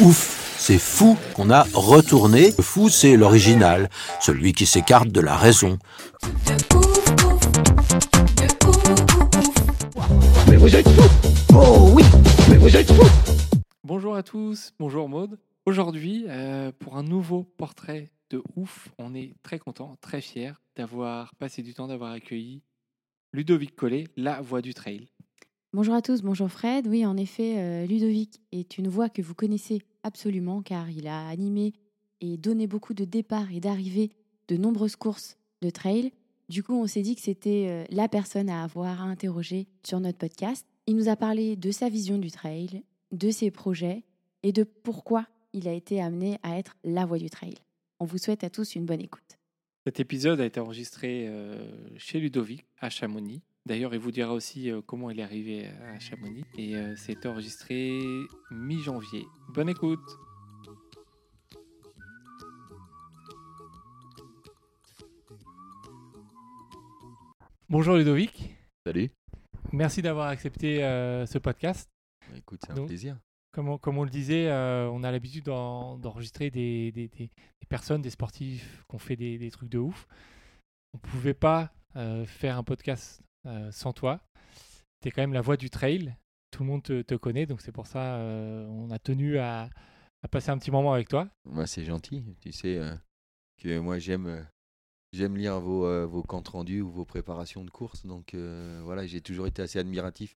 Ouf, c'est fou qu'on a retourné. Le fou, c'est l'original, celui qui s'écarte de la raison. Mais vous êtes fous Oh oui Mais vous êtes fous Bonjour à tous, bonjour Maude. Aujourd'hui, euh, pour un nouveau portrait de ouf, on est très content, très fier d'avoir passé du temps, d'avoir accueilli Ludovic Collet, la voix du trail. Bonjour à tous, bonjour Fred. Oui, en effet, euh, Ludovic est une voix que vous connaissez absolument car il a animé et donné beaucoup de départs et d'arrivées de nombreuses courses de trail. Du coup, on s'est dit que c'était euh, la personne à avoir à interroger sur notre podcast. Il nous a parlé de sa vision du trail, de ses projets et de pourquoi il a été amené à être la voix du trail. On vous souhaite à tous une bonne écoute. Cet épisode a été enregistré euh, chez Ludovic à Chamonix. D'ailleurs, il vous dira aussi euh, comment il est arrivé à Chamonix. Et euh, c'est enregistré mi-janvier. Bonne écoute Bonjour Ludovic, Salut. merci d'avoir accepté euh, ce podcast. Écoute, c'est un Donc, plaisir. Comme on, comme on le disait, euh, on a l'habitude d'en- d'enregistrer des, des- des- des personnes, des sportifs qui ont fait des, trucs de ouf. On ne pouvait pas euh, faire un podcast sans toi. Tu es quand même la voix du trail. Tout le monde te, te connaît, donc c'est pour ça euh, on a tenu à, à passer un petit moment avec toi. Moi, c'est gentil. Tu sais euh, que moi, j'aime euh, j'aime lire vos, euh, vos comptes rendus ou vos préparations de course. Donc euh, voilà, j'ai toujours été assez admiratif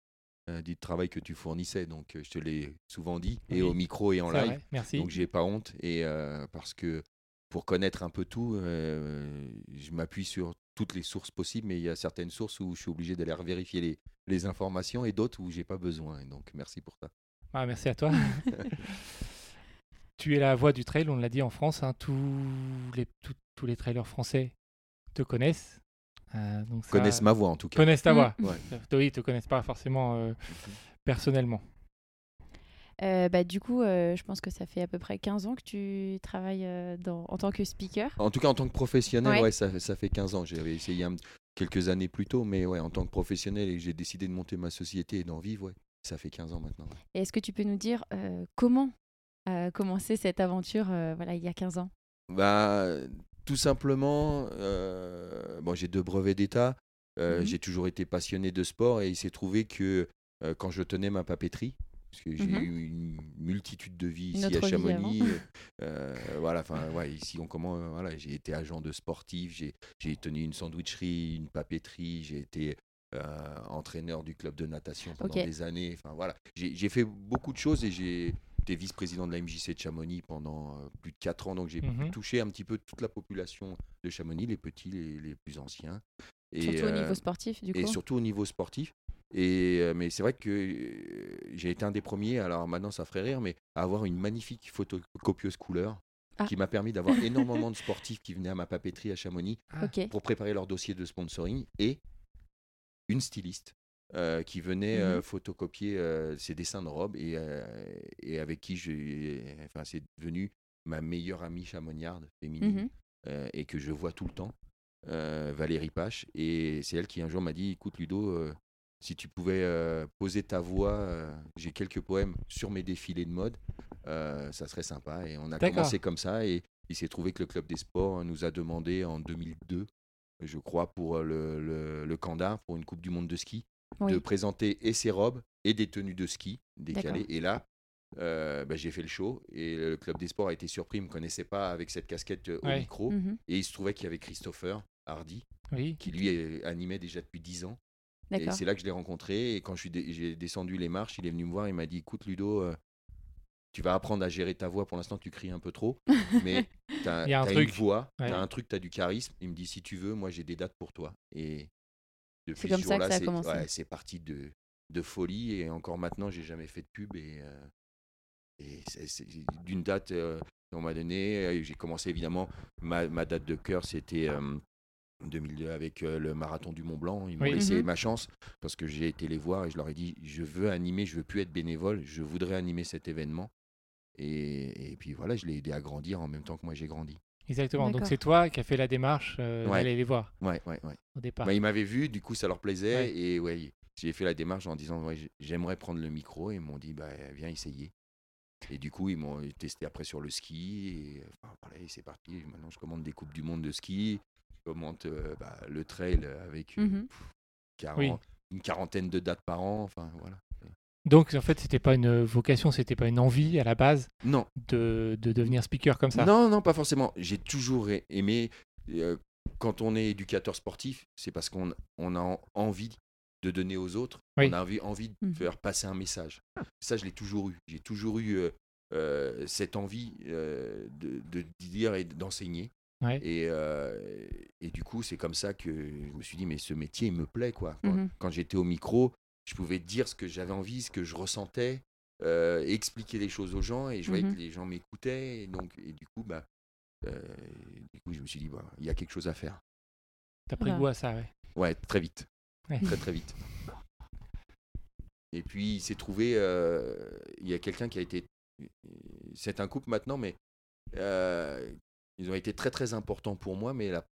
euh, du travail que tu fournissais. Donc euh, je te l'ai souvent dit, et Oui. au micro et en live. vrai, merci. Donc j'ai pas honte. Et euh, parce que pour connaître un peu tout, euh, je m'appuie sur toutes les sources possibles, mais il y a certaines sources où je suis obligé d'aller vérifier les, les informations et d'autres où j'ai pas besoin. Et donc merci pour ça. Ah, merci à toi. tu es la voix du trail, on l'a dit en France. hein, tous, les, tous, tous les trailers français te connaissent. Euh, donc ça- Connaissent ma voix en tout cas. connaissent ta voix. Ouais. Oui, ils te connaissent pas forcément euh, personnellement. Euh, bah, du coup, euh, je pense que ça fait à peu près 15 ans que tu travailles euh, dans, en tant que speaker. En tout cas, en tant que professionnel, Ouais. ouais, ça, ça fait 15 ans. J'avais essayé un- quelques années plus tôt, mais ouais, en tant que professionnel et j'ai décidé de monter ma société et d'en vivre, ouais, ça fait 15 ans maintenant. ouais. Et Est-ce que tu peux nous dire comment a commencé cette aventure voilà, il y a 15 ans? Bah, tout simplement, bon, j'ai deux brevets d'État. Mhm. J'ai toujours été passionné de sport et il s'est trouvé que quand je tenais ma papeterie, parce que j'ai Mhm. eu une multitude de vies ici à Chamonix. euh, voilà, enfin, ouais, ici on comment, euh, voilà, j'ai été agent de sportif, j'ai tenu une sandwicherie, une papeterie, j'ai été euh, entraîneur du club de natation pendant des années. Enfin voilà, j'ai fait beaucoup de choses et j'ai été vice-président de la MJC de Chamonix pendant euh, plus de 4 ans, donc j'ai pu Mhm. toucher un petit peu toute la population de Chamonix, les petits, les, les plus anciens. Et, Surtout au euh, niveau sportif, du coup et surtout au niveau sportif. Et, mais c'est vrai que j'ai été un des premiers, alors maintenant ça ferait rire, mais à avoir une magnifique photocopieuse couleur Ah. qui m'a permis d'avoir énormément de sportifs qui venaient à ma papeterie à Chamonix Ok. pour préparer leur dossier de sponsoring et une styliste euh, qui venait euh, Mhm. photocopier euh, ses dessins de robe et, euh, et avec qui j'ai, enfin, c'est devenu ma meilleure amie chamoniarde féminine euh, et que je vois tout le temps, euh, Valérie Pache. Et c'est elle qui un jour m'a dit Écoute, Ludo, euh, si tu pouvais euh, poser ta voix, euh, j'ai quelques poèmes sur mes défilés de mode, euh, ça serait sympa. Et on a commencé comme ça. Et il s'est trouvé que le Club des Sports nous a demandé en 2002, je crois, pour le, le, le Candar, pour une Coupe du Monde de ski, Oui. de présenter et ses robes et des tenues de ski décalées. Et là, euh, bah, j'ai fait le show et le club des sports a été surpris, il ne me connaissait pas avec cette casquette au Ouais. micro. Mhm. Et il se trouvait qu'il y avait Christopher Hardy, Oui. qui lui est- animait déjà depuis 10 ans. Et c'est là que je l'ai rencontré. Et quand je suis dé- j'ai descendu les marches, il est venu me voir, il m'a dit Écoute, Ludo, euh, tu vas apprendre à gérer ta voix. Pour l'instant, tu cries un peu trop, mais tu as, une voix, Ouais. tu as un truc, tu as du charisme. Il me dit Si tu veux, moi j'ai des dates pour toi. Et depuis comme ce ça que jour-là, ça a c'est commencé. ouais, c'est parti de, de folie. Et encore maintenant, j'ai jamais fait de pub. Et, euh, et c'est- c'est- d'une date euh, qu'on m'a donnée, euh, j'ai commencé évidemment. Ma, ma date de cœur, c'était euh, 2002 avec euh, le marathon du Mont Blanc. Ils m'ont Oui. laissé Mhm. ma chance parce que j'ai été les voir et je leur ai dit je veux animer, je veux plus être bénévole, je voudrais animer cet événement. Et, et puis voilà, je l'ai aidé à grandir en même temps que moi j'ai grandi. Exactement. Donc c'est toi qui as fait la démarche euh, Ouais. d'aller les voir Ouais, ouais, ouais. au départ. Bah, ils m'avaient vu, du coup ça leur plaisait Ouais. et ouais, j'ai fait la démarche en disant ouais, j'aimerais prendre le micro et ils m'ont dit bah viens essayer. Et du coup ils m'ont testé après sur le ski et enfin, voilà, et c'est parti. Maintenant je commande des coupes du monde de ski, commente euh, bah, le trail avec euh, Mhm. pff, 40 Oui. une quarantaine de dates par an. Enfin voilà. Donc en fait, c'était pas une vocation, c'était pas une envie à la base Non, de, de devenir speaker comme ça? Non, non, pas forcément. J'ai toujours aimé. euh, quand on est éducateur sportif, c'est parce qu'on on a en- envie de donner aux autres. Oui. On a envie, envie de Mhm. faire passer un message. Ça, je l'ai toujours eu. J'ai toujours eu euh, euh, cette envie euh, de, de dire et d'enseigner. Ouais. Et, euh, et du coup, c'est comme ça que je me suis dit, mais ce métier, il me plaît. quoi. Quand, Mhm. quand j'étais au micro, je pouvais dire ce que j'avais envie, ce que je ressentais, euh, expliquer les choses aux gens, et je voyais Mhm. que les gens m'écoutaient. Et, donc, et du coup, bah, euh, du coup, je me suis dit, bah, il y a quelque chose à faire. T'as pris Voilà. goût à ça, ouais. Ouais, très vite. Ouais. Très, très vite. Et puis, il s'est trouvé, euh, il y a quelqu'un qui a été. C'est un couple maintenant, mais euh, ils ont été très, très importants pour moi. Mais la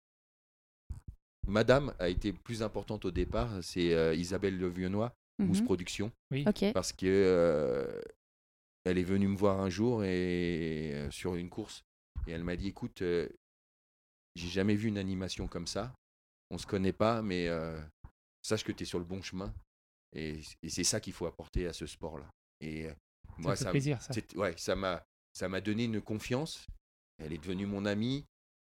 madame a été plus importante au départ. C'est euh, Isabelle Le Viennois, Mousse Mhm. Production, Ok. parce que euh, elle est venue me voir un jour et euh, sur une course et elle m'a dit écoute euh, j'ai jamais vu une animation comme ça on se connaît pas mais euh, sache que tu es sur le bon chemin et, et c'est ça qu'il faut apporter à ce sport là et euh, moi ça fait ça, plaisir, ça. c'est- ouais, ça m'a ça m'a donné une confiance elle est devenue mon amie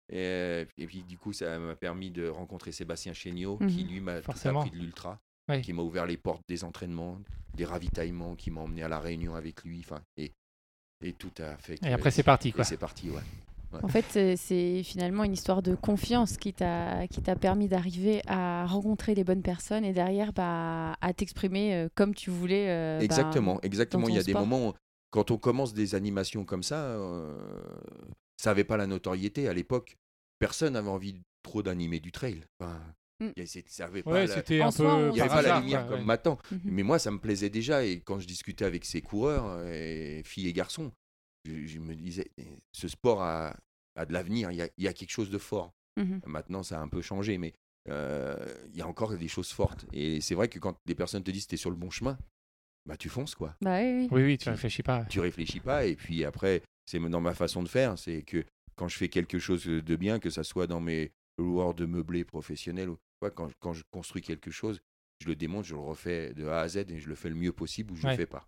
et, et puis du coup ça m'a permis de rencontrer Sébastien Chéniaud qui Mhm. lui m'a tout appris de l'ultra qui m'a ouvert les portes des entraînements des ravitaillements qui m'a emmené à la réunion avec lui enfin et et tout a fait que- Et après, c'est parti, quoi. c'est parti ouais En fait, c'est- finalement une histoire de confiance qui t'a qui t'a permis d'arriver à rencontrer les bonnes personnes et derrière bah, à t'exprimer euh, comme tu voulais. euh, bah, Exactement, exactement. Il y a des moments, où, quand on commence des animations comme ça, euh, ça n'avait pas la notoriété à l'époque. Personne n'avait envie trop d'animer du trail. Enfin, Mm. ça avait Ouais, pas la- un peu. il n'y avait pas la lumière comme ouais. maintenant. Mhm. Mais moi, ça me plaisait déjà. Et quand je discutais avec ces coureurs, et filles et garçons, je, je me disais, ce sport a, a de l'avenir. Il y a, il y a quelque chose de fort. Mhm. Maintenant, ça a un peu changé, mais euh, il y a encore des choses fortes. Et c'est vrai que quand des personnes te disent tu es sur le bon chemin, bah tu fonces quoi. Bah oui, oui. Oui, oui, tu réfléchis pas. Tu réfléchis pas. Et puis après, c'est dans ma façon de faire, c'est que quand je fais quelque chose de bien, que ça soit dans mes loueurs de meublés professionnels ou quoi, quand, quand je construis quelque chose, je le démonte, je le refais de A à Z et je le fais le mieux possible ou je Ouais. le fais pas.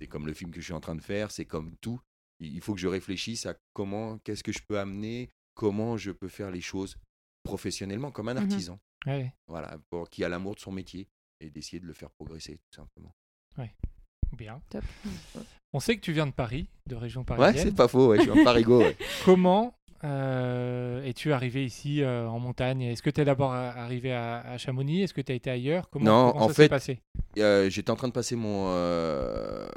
C'est comme le film que je suis en train de faire, c'est comme tout. Il faut que je réfléchisse à comment, qu'est-ce que je peux amener, comment je peux faire les choses professionnellement, comme un Mhm. artisan. Ouais, Voilà, pour qui a l'amour de son métier et d'essayer de le faire progresser, tout simplement. Bien. Top. On sait que tu viens de Paris, de région Ouais, parisienne. c'est pas faux, ouais, je suis un parigo. ouais. Comment euh, es-tu arrivé ici euh, en montagne? Est-ce que tu es d'abord a- arrivé à, à Chamonix? Est-ce que tu as été ailleurs? Comment, Non, comment en ça s'est fait, passé? Euh, J'étais en train de passer mon, euh,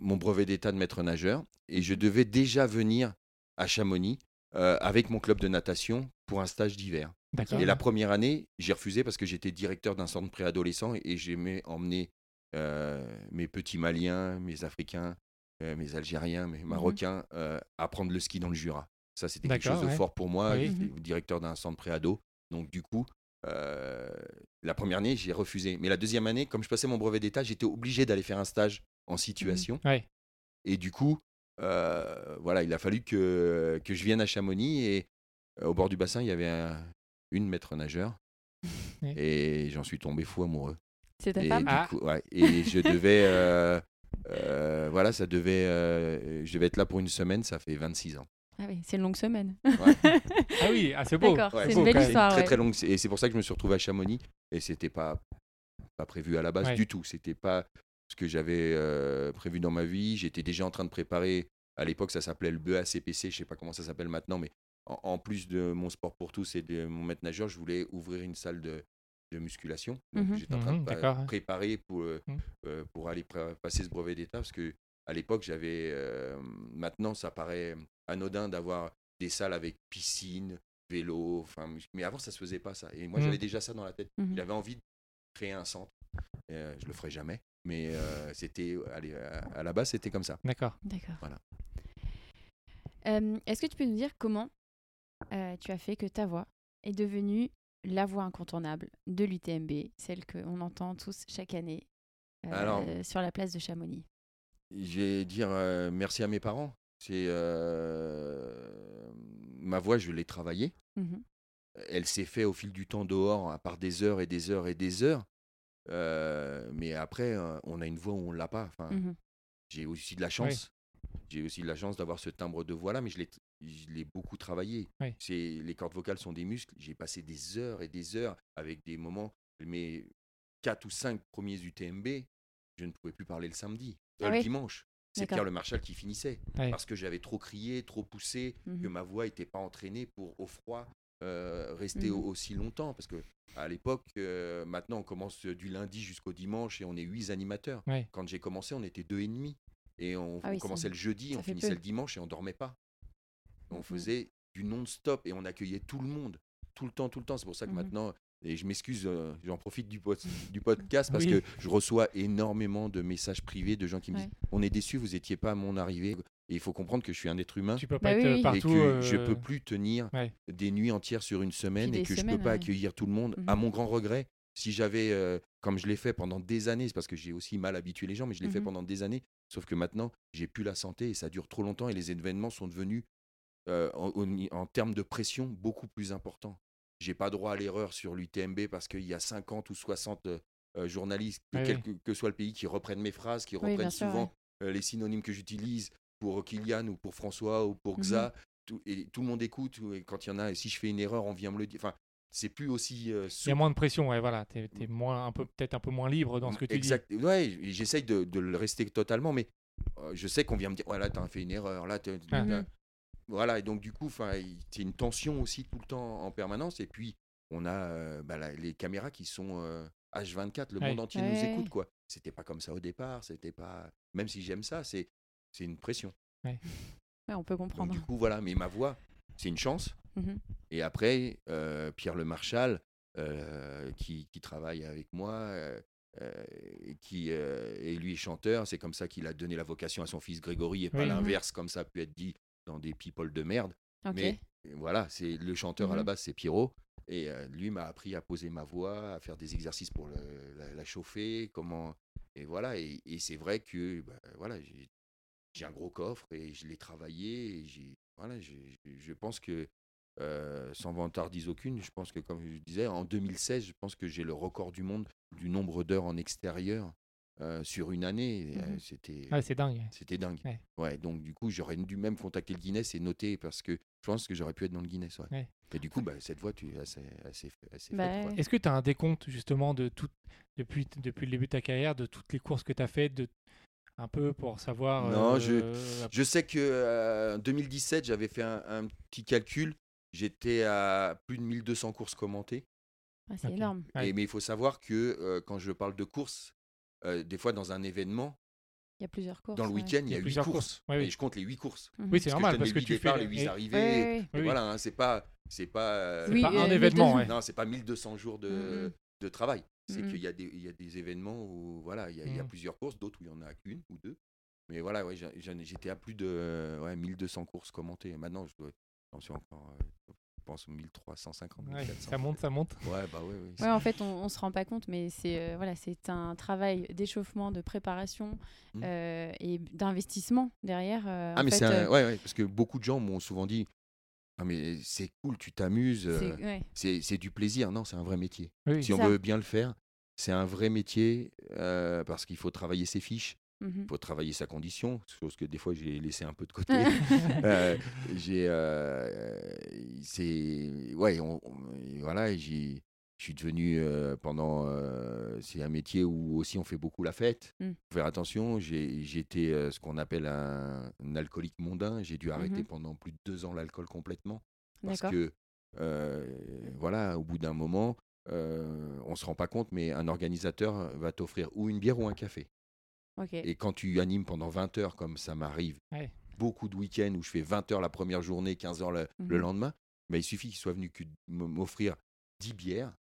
mon brevet d'état de maître nageur et je devais déjà venir à Chamonix euh, avec mon club de natation pour un stage d'hiver. D'accord. Et la première année, j'ai refusé parce que j'étais directeur d'un centre préadolescent et j'aimais emmener euh, mes petits Maliens, mes Africains, euh, mes Algériens, mes Marocains euh, à prendre le ski dans le Jura. Ça, c'était quelque chose de ouais. fort pour moi. Oui. J'étais directeur d'un centre préado. Donc, du coup, euh, la première année, j'ai refusé. Mais la deuxième année, comme je passais mon brevet d'état, j'étais obligé d'aller faire un stage en situation. Ouais. Et du coup, euh, voilà, il a fallu que, que je vienne à Chamonix et euh, au bord du bassin, il y avait un- une maître nageur. Et j'en suis tombé fou amoureux. C'est ta Et, femme du Ah. coup, ouais, et je devais. euh, euh, voilà, ça devait. euh, je devais être là pour une semaine, ça fait 26 ans. Ah oui, c'est une longue semaine. Ah oui, ah, c'est beau. D'accord, Ouais, c'est beau une belle histoire. très ouais. très longue. Et c'est pour ça que je me suis retrouvé à Chamonix. Et c'était pas, pas prévu à la base Ouais. du tout. C'était pas ce que j'avais euh, prévu dans ma vie. J'étais déjà en train de préparer. À l'époque, ça s'appelait le BACPC. Je sais pas comment ça s'appelle maintenant, mais en, en plus de mon sport pour tous et de mon maître nageur, je voulais ouvrir une salle de, de musculation. Donc, Mhm. j'étais en train de pa- d'accord, ouais. préparer pour, euh, Mhm. euh, pour aller pr- passer ce brevet d'État parce que à l'époque, j'avais. euh, maintenant, ça paraît anodin d'avoir des salles avec piscine, vélo, enfin, mais avant, ça se faisait pas ça. Et moi, j'avais déjà ça dans la tête. J'avais envie de créer un centre. Euh, je le ferai jamais, mais euh, c'était allez, à, à la base, c'était comme ça. D'accord. D'accord. Voilà. Euh, Est-ce que tu peux nous dire comment euh, tu as fait que ta voix est devenue la voix incontournable de l'UTMB, celle qu'on entend tous chaque année euh, Alors- sur la place de Chamonix Je vais dire euh, merci à mes parents. C'est euh, ma voix, je l'ai travaillée. Mhm. Elle s'est faite au fil du temps dehors, à part des heures et des heures et des heures. Euh, mais après, euh, on a une voix où on l'a pas. Enfin, Mhm. J'ai aussi de la chance. J'ai aussi de la chance d'avoir ce timbre de voix-là, mais je l'ai, je l'ai beaucoup travaillé. Oui. C'est, les cordes vocales sont des muscles. J'ai passé des heures et des heures avec des moments. Mes quatre ou cinq premiers UTMB, je ne pouvais plus parler le samedi, Ah euh, le oui dimanche. C'est. Pierre Le Marchal qui finissait parce que j'avais trop crié, trop poussé, que Mhm. ma voix n'était pas entraînée pour au froid euh, rester au- aussi longtemps. Parce que à l'époque, euh, maintenant on commence du lundi jusqu'au dimanche et on est huit animateurs. Quand j'ai commencé, on était deux et demi. Et on, Ah on commençait ça- le jeudi, on finissait peu. le dimanche et on dormait pas. On faisait du non-stop et on accueillait tout le monde, tout le temps, tout le temps. C'est pour ça que Mhm. maintenant, et je m'excuse, euh, j'en profite du, pod- du podcast parce Oui. que je reçois énormément de messages privés de gens qui me Ouais. disent On est déçus, vous n'étiez pas à mon arrivée. Et il faut comprendre que je suis un être humain Tu peux Bah pas oui, être oui. et que je euh, peux plus tenir ouais. des nuits entières sur une semaine Puis et que je semaines, peux pas ouais. accueillir tout le monde. Mhm. À mon grand regret, si j'avais, euh, comme je l'ai fait pendant des années, c'est parce que j'ai aussi mal habitué les gens, mais je l'ai fait Mhm. pendant des années. Sauf que maintenant, j'ai plus la santé et ça dure trop longtemps et les événements sont devenus, euh, en, termes de pression, beaucoup plus importants. J'ai pas droit à l'erreur sur l'UTMB parce qu'il y a 50 ou 60 euh, euh, journalistes, Ah quel que, que soit le pays, qui reprennent mes phrases, qui Oui, reprennent sûr, souvent euh, les synonymes que j'utilise pour Kylian ou pour François ou pour Mhm. Xa. Tout, et tout le monde écoute. Et quand il y en a, et si je fais une erreur, on vient me le dire. Enfin, c'est plus aussi euh, Il y a moins de pression, ouais, voilà. T'es es moins, un peu, peut-être un peu moins libre dans ce que tu exact. Ouais, et j'essaye de, de le rester totalement, mais euh, je sais qu'on vient me dire, voilà, t'as fait une erreur, là, Ah. Voilà, et donc du coup, c'est une tension aussi tout le temps en permanence, et puis on a euh, bah, la- les caméras qui sont euh, H24, le Ouais. monde entier Ouais, nous écoute, quoi. C'était pas comme ça au départ, c'était pas, même si j'aime ça, c'est c'est une pression. Ouais, on peut Donc comprendre. du coup, voilà, mais ma voix, c'est une chance. Mhm. Et après, euh, Pierre Le Marchal, euh, qui, qui travaille avec moi, euh, euh, et qui euh, et lui est chanteur, c'est comme ça qu'il a donné la vocation à son fils Grégory et pas Oui. l'inverse, comme ça a pu être dit dans des people de merde. Ok. Mais voilà, c'est le chanteur à la Mhm. base, c'est Pierrot. Et euh, lui m'a appris à poser ma voix, à faire des exercices pour le- la, la chauffer, comment. Et voilà, et, et c'est vrai que bah, voilà, j'ai un gros coffre et je l'ai travaillé. Et j'ai voilà, je pense que euh, sans vantardise aucune, je pense que comme je disais, en 2016, je pense que j'ai le record du monde du nombre d'heures en extérieur euh, sur une année. Et, euh, Mhm. C'était Ouais, c'est dingue. c'était dingue. Ouais. Ouais, donc du coup, j'aurais dû même contacter le Guinness et noter parce que je pense que j'aurais pu être dans le Guinness. ouais. Ouais. Et du coup, bah, cette voix, tu es assez, assez, assez Bah. Est-ce que tu as un décompte justement de tout, depuis, depuis le début de ta carrière, de toutes les courses que tu as faites, de, un peu pour savoir. Non, je- euh, Je sais que euh, en 2017, j'avais fait un, un petit calcul. J'étais à plus de 1200 courses commentées. Ah, c'est énorme. Ouais. Et, mais il faut savoir que euh, quand je parle de courses, euh, des fois dans un événement, Il y a plusieurs courses. dans le ouais. week-end, il y a 8 plusieurs courses. Ouais, oui. Et je compte les 8 courses. Mhm. Oui, c'est Parce normal je donne parce les que huit tu départs, fais. les 8 et- arrivées. Et Oui. Voilà, hein, c'est pas, c'est pas, euh, Oui, pas un euh, événement, 1200. ouais. non, c'est pas 1200 jours de, Mhm. de travail. C'est Mhm. qu'il y a des, il y a des événements où voilà, il y a, il y a plusieurs courses, d'autres où il y en a qu'une ou deux. Mais voilà, j'étais à plus de ouais, 1200 courses commentées. Maintenant, je dois, j'en suis encore, euh, pense 1350. Ouais, 1400. ça monte, ça monte. Ouais, bah ouais, ouais. Ouais, en fait, on, on se rend pas compte, mais c'est euh, voilà, c'est un travail d'échauffement, de préparation Mm. euh, et d'investissement derrière. euh, Ah, en mais c'est un- euh, ouais, ouais, parce que beaucoup de gens m'ont souvent dit Ah, mais c'est cool, tu t'amuses, c'est- euh, du plaisir. Non, c'est un vrai métier. Oui, Si on ça. veut bien le faire, c'est un vrai métier euh, parce qu'il faut travailler ses fiches, il faut travailler sa condition, chose que des fois j'ai laissé un peu de côté. Euh, j'ai, euh, c'est, ouais, on- on- voilà, j'ai, je suis devenu euh, pendant, c'est un métier où aussi on fait beaucoup la fête. Mm. Faut faire attention. J'ai, euh, ce qu'on appelle un, un alcoolique mondain. J'ai dû arrêter Mhm. pendant plus de deux ans l'alcool complètement parce D'accord. que, voilà, au bout d'un moment, on se rend pas compte, mais un organisateur va t'offrir ou une bière ou un café. Et quand tu animes pendant 20 heures, comme ça m'arrive, Ouais. beaucoup de week-ends où je fais 20 heures la première journée, 15 heures le, le Mhm. lendemain, bah, il suffit qu'il soit venu m'offrir 10 bières,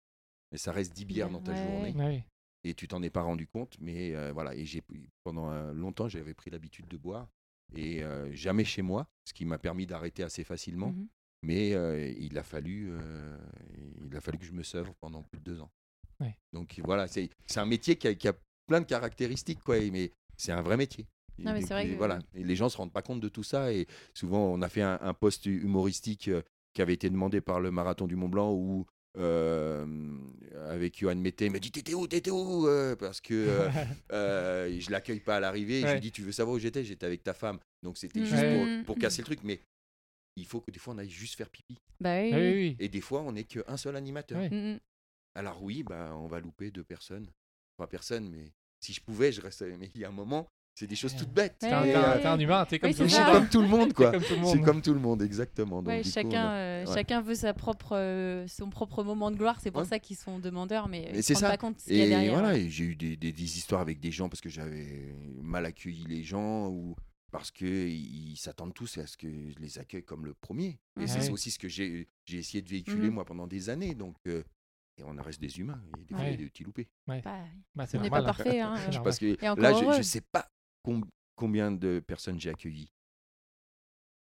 et ça reste 10 bières dans ta Ouais, journée, Ouais. et tu t'en es pas rendu compte, mais euh, voilà, et j'ai pendant euh, longtemps, j'avais pris l'habitude de boire, et euh, jamais chez moi, ce qui m'a permis d'arrêter assez facilement, Mhm. mais euh, il, a fallu, euh, il a fallu que je me sevre pendant plus de deux ans. Ouais. Donc voilà, c'est c'est un métier qui a, qui a plein de caractéristiques, quoi, mais c'est un vrai métier. Et Non, mais donc, c'est vrai et que- Voilà, et les gens se rendent pas compte de tout ça. Et souvent, on a fait un, un post humoristique euh, qui avait été demandé par le marathon du Mont Blanc où. euh, avec Johan Mété, il m'a dit T'étais où T'étais où Euh, Parce que euh, euh, je l'accueille pas à l'arrivée. Je Ouais. lui dis Tu veux savoir où j'étais? J'étais avec ta femme. Donc c'était juste Ouais. pour, pour casser le truc. Mais il faut que des fois on aille juste faire pipi. Bah oui. Ah oui, oui. oui. Et des fois on n'est qu'un seul animateur. Ouais. Mhm. Alors oui, bah, on va louper deux personnes. Trois personnes, mais si je pouvais, je resterais. Mais il y a un moment, c'est des choses toutes bêtes. T'es un, euh, un humain, t'es comme Oui, tout je suis comme tout le monde, quoi. C'est comme tout le monde, exactement. Donc, Ouais, du coup, chacun, euh, ouais. chacun veut sa propre, euh, son propre moment de gloire. C'est pour Ouais. ça qu'ils sont demandeurs, mais, Mais ils c'est se rendent ça. pas compte de ce qu'il y a derrière. voilà, j'ai eu des, des- des histoires avec des gens parce que j'avais mal accueilli les gens ou parce qu'ils s'attendent tous à ce que je les accueille comme le premier. Et c'est aussi ce que j'ai j'ai essayé de véhiculer Mhm. moi pendant des années. Donc, euh, et on reste des humains. Et des fois, il y Ouais. a des petits loupés. Bah, Bah, c'est on n'est pas hein. parfait. Hein. C'est normal. Parce que là, je ne sais pas com- combien de personnes j'ai accueillies.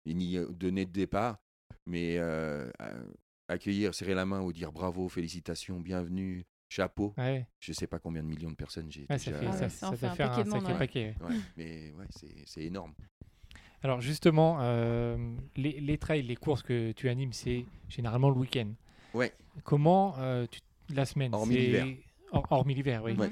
Et ni donné de départ, mais euh, accueillir, serrer la main ou dire bravo, félicitations, bienvenue, chapeau. Ouais, Je ne sais pas combien de millions de personnes j'ai ouais, ça déjà. fait, Ah ça, ouais, ça ça fait fait un un sacré ouais. paquet. ouais. Ouais, mais ouais, c'est c'est énorme. Alors justement, euh, les, les trails, les courses que tu animes, c'est généralement le week-end. Ouais. Comment euh, tu, la semaine Hormis l'hiver. Hor- Hormis l'hiver, oui. Ouais.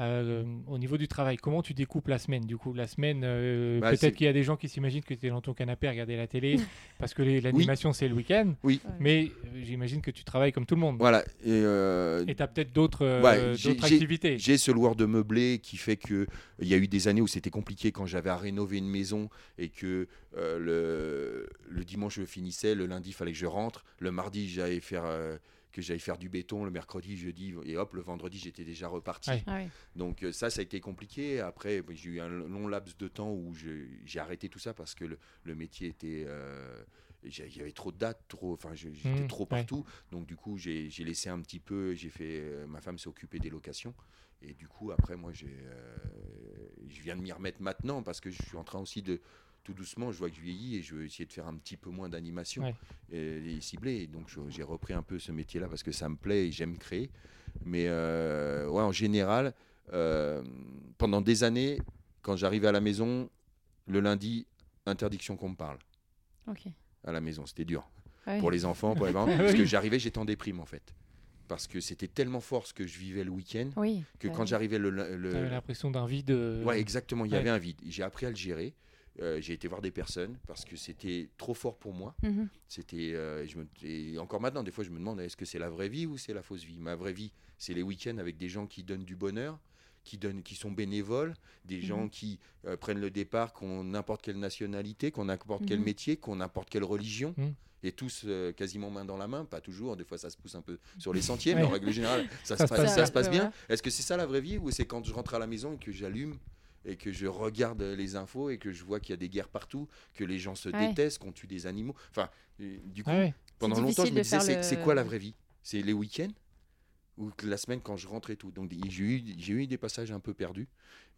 Euh, au niveau du travail, comment tu découpes la semaine Du coup, la semaine, euh, Bah, peut-être qu'il y a des gens qui s'imaginent que tu es dans ton canapé à regarder la télé parce que l'animation c'est le week-end. Oui. Mais euh, j'imagine que tu travailles comme tout le monde. Voilà. Et, euh, tu as peut-être d'autres euh, Ouais, activités. J'ai ce loueur de meublé qui fait que il y a eu des années où c'était compliqué quand j'avais à rénover une maison et que euh, le, le dimanche je finissais, le lundi il fallait que je rentre, le mardi j'allais faire euh, que j'allais faire du béton, le mercredi, jeudi et hop le vendredi j'étais déjà reparti. Ouais. Ah. Donc euh, ça ça a été compliqué. Après j'ai eu un long laps de temps où j'ai arrêté tout ça parce que le, le métier était euh, il y avait trop de dates, trop, enfin j'étais Mmh, trop ouais. partout. Donc du coup, j'ai j'ai laissé un petit peu, j'ai fait, euh, ma femme s'est occupée des locations. Et du coup, après, moi, j'ai, euh, je viens de m'y remettre maintenant parce que je suis en train aussi de, tout doucement, je vois que je vieillis et je veux essayer de faire un petit peu moins d'animation Ouais. et. Et donc j'ai repris un peu ce métier-là parce que ça me plaît et j'aime créer. Mais euh, ouais, en général, euh, pendant des années, quand j'arrivais à la maison, le lundi, interdiction qu'on me parle à la maison. C'était dur Ouais. pour les enfants, pour les parents, Oui. parce que j'arrivais, j'étais en déprime en fait. Parce que c'était tellement fort ce que je vivais le week-end Oui. que bah quand j'arrivais le, le- l'impression d'un vide. euh, Ouais, exactement, il y ouais. avait un vide. J'ai appris à le gérer. Euh, j'ai été voir des personnes parce que c'était trop fort pour moi. Mhm. C'était, euh, je me, et encore maintenant, des fois, je me demande est-ce que c'est la vraie vie ou c'est la fausse vie? Ma vraie vie, c'est les week-ends avec des gens qui donnent du bonheur, qui, donnent, qui sont bénévoles, des gens Mhm. qui euh, prennent le départ, qui ont n'importe quelle nationalité, qui ont n'importe quel Mhm. métier, qui ont n'importe quelle religion. Et tous euh, quasiment main dans la main, pas toujours, des fois ça se pousse un peu sur les sentiers, mais en règle générale, ça, Ça se, se passe, passe ça se bien. passe bien. Voilà. Est-ce que c'est ça la vraie vie ou c'est quand je rentre à la maison et que j'allume et que je regarde les infos et que je vois qu'il y a des guerres partout, que les gens se Ouais. détestent, qu'on tue des animaux. Enfin, euh, du coup, Ah ouais. pendant longtemps, je me disais, c'est le- c'est quoi la vraie vie? C'est les week-ends ou la semaine quand je rentre et tout. Donc j'ai eu, j'ai eu des passages un peu perdus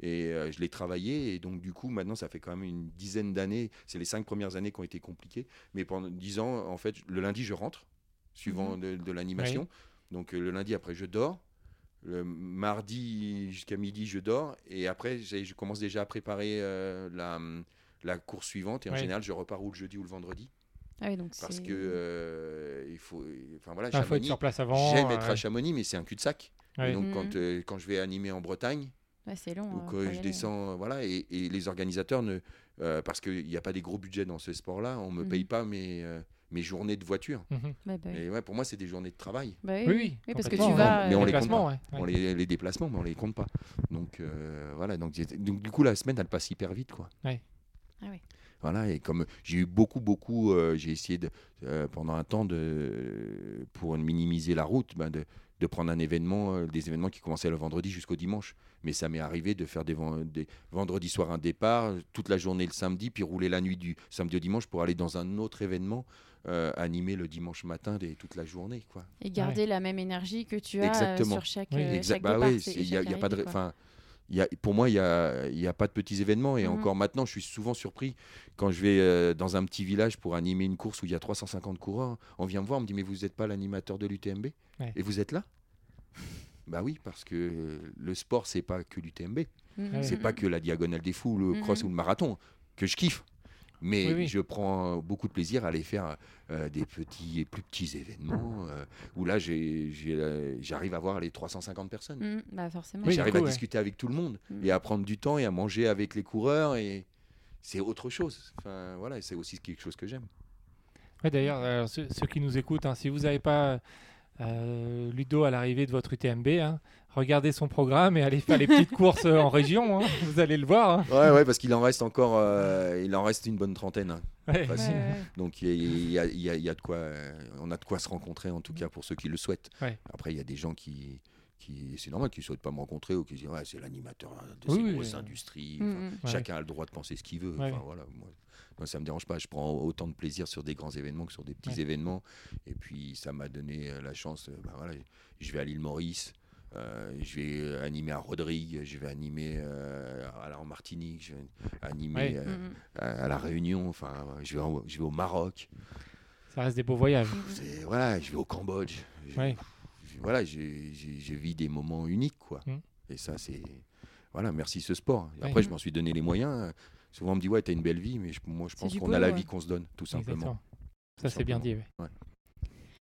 et euh, je l'ai travaillé et donc du coup maintenant ça fait quand même une dizaine d'années. C'est les cinq premières années qui ont été compliquées, mais pendant dix ans en fait le lundi je rentre suivant de, de l'animation. Donc euh, le lundi après je dors. Le mardi jusqu'à midi je dors et après je commence déjà à préparer euh, la, la course suivante et en Ouais. général je repars ou le jeudi ou le vendredi Ah oui, donc parce que euh, il faut enfin voilà Il faut être Chamonix, sur place avant. J'aime être euh, à Chamonix, mais c'est un cul-de-sac. Ouais. Et donc, Mhm. quand, euh, quand je vais animer en Bretagne, ouais, c'est long. ou que faut y je aller. descends, euh, voilà, et, et les organisateurs ne. euh, parce qu'il n'y a pas des gros budgets dans ce sport-là, on ne me Mhm. paye pas mes, euh, mes journées de voiture. mhm. Ouais, bah oui. Et ouais, pour moi, c'est des journées de travail. Bah oui, Oui, oui. oui. parce que tu vas. mais on euh, les compte pas. ouais, ouais. On les, les déplacements, mais on les compte pas. Donc euh, voilà, donc, du coup, la semaine, elle passe hyper vite. quoi. Ouais. Ah oui. Voilà, et comme j'ai eu beaucoup, beaucoup, euh, j'ai essayé de, euh, pendant un temps de, pour minimiser la route, ben de, de prendre un événement, euh, des événements qui commençaient le vendredi jusqu'au dimanche. Mais ça m'est arrivé de faire des, ven- des vendredis soir un départ, toute la journée le samedi, puis rouler la nuit du samedi au dimanche pour aller dans un autre événement, euh, animer le dimanche matin des, toute la journée. Quoi. Et garder la même énergie que tu as euh, Exactement. sur chaque, Oui. euh, chaque bah il y a, chaque il y a pas de, y a, pour moi, il y a, y a pas de petits événements. Et Mhm. encore maintenant, je suis souvent surpris quand je vais euh, dans un petit village pour animer une course où il y a 350 coureurs. On vient me voir, on me dit mais vous n'êtes pas l'animateur de l'UTMB Ouais. et vous êtes là? Bah oui, parce que euh, le sport c'est pas que l'UTMB, Mhm, c'est pas que la diagonale des fous, le Mhm. cross ou le marathon que je kiffe. Mais Oui, oui. je prends beaucoup de plaisir à aller faire euh, des petits et plus petits événements euh, où là euh, j'arrive à voir les 350 personnes. mhm, Bah forcément. Oui, J'arrive à ouais. discuter avec tout le monde Mm. et à prendre du temps et à manger avec les coureurs et c'est autre chose. Enfin voilà, c'est aussi quelque chose que j'aime. Ouais, D'ailleurs, ceux, ceux qui nous écoutent, hein, si vous n'avez pas euh, Ludo à l'arrivée de votre UTMB, hein, regardez son programme et allez faire les petites courses euh, en région. hein, vous allez le voir. hein. Ouais ouais, parce qu'il en reste encore, euh, il en reste une bonne trentaine. hein. Ouais. Facile. Ouais, ouais, ouais. Donc il y a, y y de quoi, euh, on a de quoi se rencontrer en tout cas pour ceux qui le souhaitent. Ouais. Après il y a des gens qui qui c'est normal qu'ils ne souhaitent pas me rencontrer ou qui disent ouais, c'est l'animateur de Oui, ces oui, grosses oui. industries. Mhm. Ouais. Chacun a le droit de penser ce qu'il veut. Ouais. Enfin, voilà, moi, moi, ça me dérange pas. Je prends autant de plaisir sur des grands événements que sur des petits Ouais. événements. Et puis, ça m'a donné la chance. bah, voilà, je vais à l'île Maurice. Euh, je vais euh, animer à Rodrigue, je vais animer euh, à la- en Martinique, je vais animer Ouais. euh, Mhm, à, à la Réunion, enfin, je vais, en- je vais au Maroc, Ça reste des beaux voyages. c'est- voilà, je vais au Cambodge. Je- Ouais. je- voilà, j'ai vis des moments uniques, quoi. Mm. Et ça, c'est voilà, merci ce sport. Et Ouais. après, je m'en suis donné les moyens. Souvent, on me dit ouais, t'as une belle vie, mais je- moi, je pense qu'on a la ouais. vie qu'on se donne, tout simplement. Exactement. Tout Ça, c'est bien dit. ouais.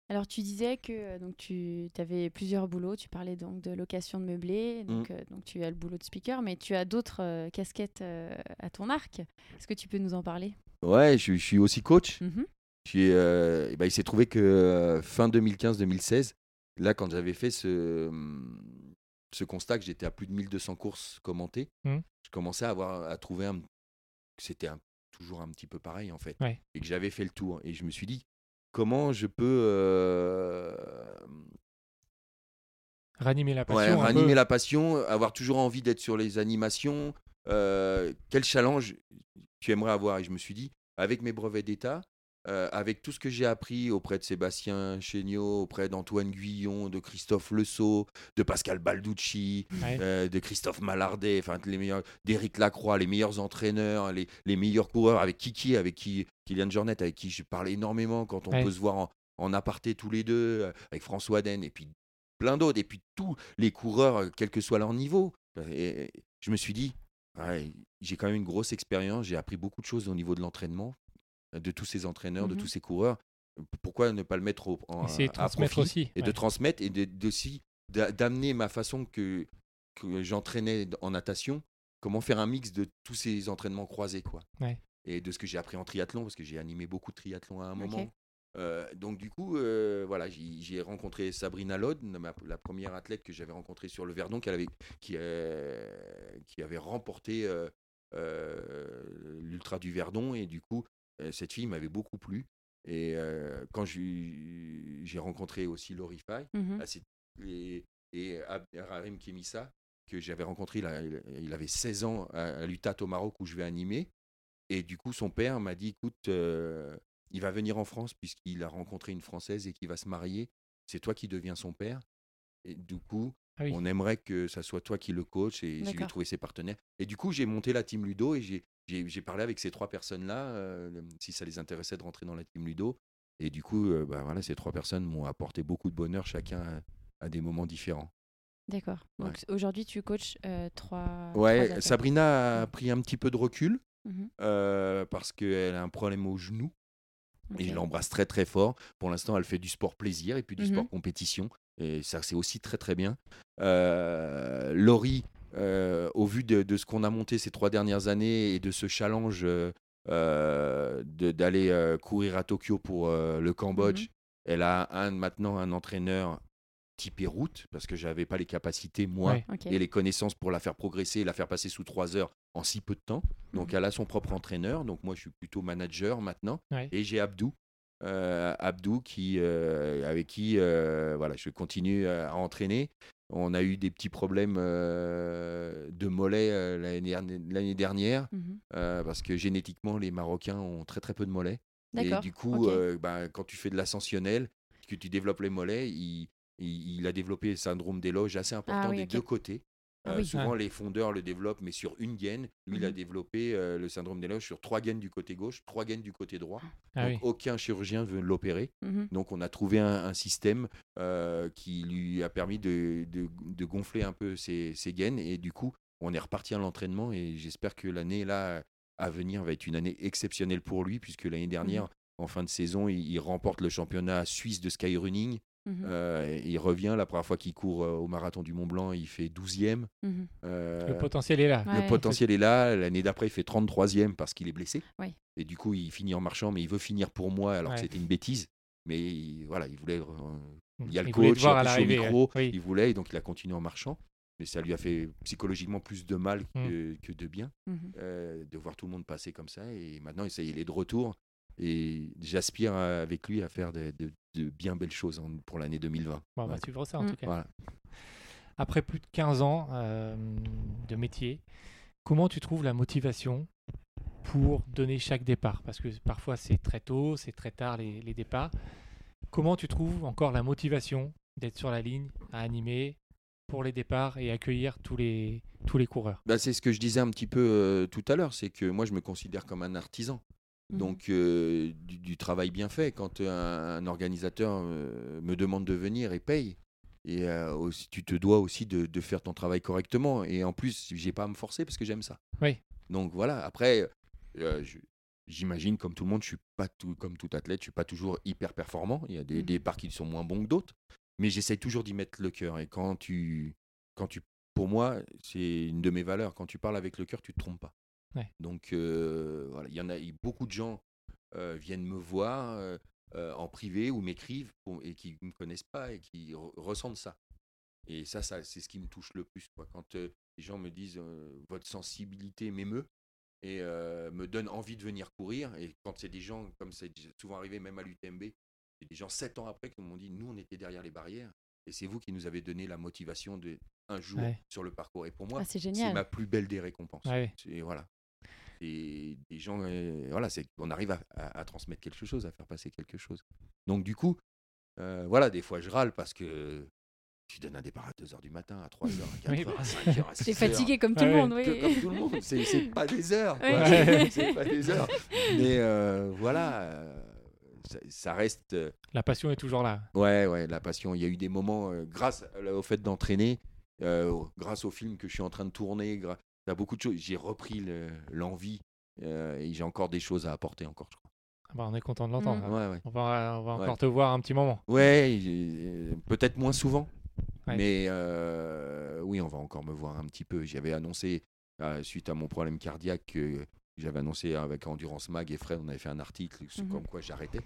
Alors tu disais que euh, donc tu avais plusieurs boulots, tu parlais donc de location de meublé, Mm. donc, euh, donc tu as le boulot de speaker, mais tu as d'autres euh, casquettes euh, à ton arc. Est-ce que tu peux nous en parler? Ouais, je, je suis aussi coach. Mhm. J'ai, euh, eh ben, il s'est trouvé que euh, fin 2015-2016, là, quand j'avais fait ce, hum, ce constat que j'étais à plus de 1200 courses commentées, Mhm. je commençais à, avoir, à trouver un- que c'était un- toujours un petit peu pareil, en fait. Ouais. Et que j'avais fait le tour. Et je me suis dit, comment je peux euh, Ranimer la passion. ouais, ranimer la passion, avoir toujours envie d'être sur les animations euh, Quel challenge tu aimerais avoir? Et je me suis dit, avec mes brevets d'État, euh, avec tout ce que j'ai appris auprès de Sébastien Chéniaud, auprès d'Antoine Guyon, de Christophe Leceau, de Pascal Balducci, Ouais. euh, de Christophe Mallardet, enfin les meilleurs, d'Éric Lacroix, les meilleurs entraîneurs, les, les meilleurs coureurs, avec Kiki, avec qui Kylian Jornet, avec qui je parle énormément quand on Ouais. peut se voir en, en aparté tous les deux, euh, avec François Den, et puis plein d'autres, et puis tous les coureurs, quel que soit leur niveau. Et, et je me suis dit, ouais, j'ai quand même une grosse expérience, j'ai appris beaucoup de choses au niveau de l'entraînement, de tous ces entraîneurs, de Mhm. tous ces coureurs. Pourquoi ne pas le mettre au, en, de à transmettre profit aussi. et de transmettre et d'aussi d'amener ma façon que, que j'entraînais en natation, comment faire un mix de tous ces entraînements croisés quoi. Ouais. Et de ce que j'ai appris en triathlon parce que j'ai animé beaucoup de triathlon à un moment. Euh, donc du coup, euh, voilà, j'ai rencontré Sabrina Lod, ma- la première athlète que j'avais rencontrée sur le Verdon, qu'elle avait, qui, euh, qui avait remporté euh, euh, l'ultra du Verdon et du coup, euh, cette fille m'avait beaucoup plu. Et euh, quand j'ai rencontré aussi Laurie Fay, Mhm. ah, c'est- et, et Abderrahim Kemissa, que j'avais rencontré, il, a- il- il avait 16 ans à, à l'UTAT au Maroc où je vais animer. Et du coup, son père m'a dit, écoute, euh, il va venir en France puisqu'il a rencontré une Française et qu'il va se marier. C'est toi qui deviens son père. Et du coup, Ah oui. on aimerait que ça soit toi qui le coach et je lui ai D'accord. trouvé ses partenaires. Et du coup, j'ai monté la team Ludo et j'ai- j'ai j'ai parlé avec ces trois personnes-là, euh, si ça les intéressait de rentrer dans la team Ludo. Et du coup, euh, bah, voilà, ces trois personnes m'ont apporté beaucoup de bonheur, chacun à, à des moments différents. D'accord. Donc aujourd'hui tu coaches euh, trois. Ouais. Sabrina a Mm. pris un petit peu de recul Mhm. euh, parce qu'elle a un problème au genou. Et Ok. je l'embrasse très très fort. Pour l'instant, elle fait du sport plaisir et puis du Mhm. sport compétition. Et ça, c'est aussi très très bien. Euh, Laurie, euh, au vu de, de ce qu'on a monté ces trois dernières années et de ce challenge euh, de- d'aller euh, courir à Tokyo pour euh, le Cambodge, Mhm. elle a un, maintenant un entraîneur typé route parce que j'avais pas les capacités moi Ouais. Et les connaissances pour la faire progresser et la faire passer sous trois heures en si peu de temps. Donc Mhm. elle a son propre entraîneur. Donc moi je suis plutôt manager maintenant. Ouais. Et j'ai Abdou euh, Abdou, qui, euh, avec qui euh, voilà, je continue à, à entraîner. On a eu des petits problèmes de mollets l'année dernière, euh, parce que génétiquement, les Marocains ont très très peu de mollets. Et du coup, bah, quand tu fais de l'ascensionnel, que tu développes les mollets, il, il- il a développé le syndrome des loges assez important oui, des deux côtés. Ah Euh, souvent, les fondeurs le développent, mais sur une gaine. Lui, il a Mhm. développé euh, le syndrome des loges sur trois gaines du côté gauche, trois gaines du côté droit. Ah Donc, oui. aucun chirurgien veut l'opérer. Mhm. Donc, on a trouvé un, un système euh, qui lui a permis de, de- de gonfler un peu ses, ses gaines. Et du coup, on est reparti à l'entraînement. Et j'espère que l'année là à venir va être une année exceptionnelle pour lui, puisque l'année dernière, Mhm. en fin de saison, il, il remporte le championnat suisse de skyrunning. Mhm. Euh, il revient la première fois qu'il court euh, au marathon du Mont Blanc, il fait 12e. Mhm. Euh, Le potentiel est là. Ouais. le potentiel est là. L'année d'après, il fait 33e parce qu'il est blessé. Oui. Et du coup, il finit en marchant, mais il veut finir pour moi alors que c'était une bêtise. Mais il- voilà, il voulait. euh, il y a le Il coach, plus, au l'arrivée, micro. Oui. il voulait, et donc il a continué en marchant. Mais ça lui a fait psychologiquement plus de mal que, que de bien de voir tout le monde passer comme ça. Et maintenant, ça y est, il est de retour. Et j'aspire euh, avec lui à faire de, de- de bien belles choses en- pour l'année 2020. Bon, on va suivre ça en Mm. tout cas. Voilà. Après plus de 15 ans euh, de métier, comment tu trouves la motivation pour donner chaque départ? Parce que parfois c'est très tôt, c'est très tard les, les départs. Comment tu trouves encore la motivation d'être sur la ligne, à animer pour les départs et accueillir tous les, tous les coureurs? Bah, c'est ce que je disais un petit peu euh, tout à l'heure, c'est que moi je me considère comme un artisan. Mhm. Donc euh, du, du travail bien fait. Quand euh, un, un organisateur euh, me demande de venir et paye, et euh, aussi, tu te dois aussi de, de faire ton travail correctement. Et en plus, j'ai pas à me forcer parce que j'aime ça. Oui. Donc voilà. Après, j'imagine comme tout le monde, je suis pas tout, comme tout athlète, je suis pas toujours hyper performant. Il y a des départs qui sont moins bons que d'autres, mais j'essaye toujours d'y mettre le cœur. Et quand tu, quand tu, pour moi, c'est une de mes valeurs. Quand tu parles avec le cœur, tu te trompes pas. Ouais. Donc euh, voilà, il y en a beaucoup de gens euh, viennent me voir euh, euh, en privé ou m'écrivent et qui ne me connaissent pas et qui re- ressentent ça. Et ça, ça c'est ce qui me touche le plus. Quoi. Quand euh, les gens me disent euh, votre sensibilité m'émeut et euh, me donne envie de venir courir. Et quand c'est des gens, comme c'est souvent arrivé même à l'UTMB, c'est des gens sept ans après qui m'ont dit nous, on était derrière les barrières. Et c'est vous qui nous avez donné la motivation de un jour Ouais. sur le parcours. Et pour moi, Ah, c'est ma plus belle des récompenses. Ouais. C'est voilà. Et des gens, euh, voilà, c'est on arrive à, à- à transmettre quelque chose, à faire passer quelque chose. Donc du coup, euh, voilà, des fois je râle parce que tu donnes un départ à 2h du matin, à 3h, à 4h, Oui, bah. à 5h, à 6h. T'es fatigué comme tout le Ouais, monde, Que- oui. Comme tout le monde, c'est c'est pas des heures. quoi. C'est- pas des heures. Mais euh, voilà, euh, ça, ça reste. La passion est toujours là. Ouais, ouais, la passion. Il y a eu des moments, euh, grâce au fait d'entraîner, euh, grâce au film que je suis en train de tourner, grâce à beaucoup de choses, j'ai repris le- l'envie euh, et j'ai encore des choses à apporter encore, je crois. Ah bah, on est content de l'entendre. Mm. Ouais, ouais. On va, on va encore te voir un petit moment. Ouais, j'ai- peut-être moins souvent, Ouais. mais euh, oui, on va encore me voir un petit peu. J'avais annoncé, euh, suite à mon problème cardiaque, que j'avais annoncé avec Endurance Mag et Fred, on avait fait un article sur Mhm. comme quoi j'arrêtais.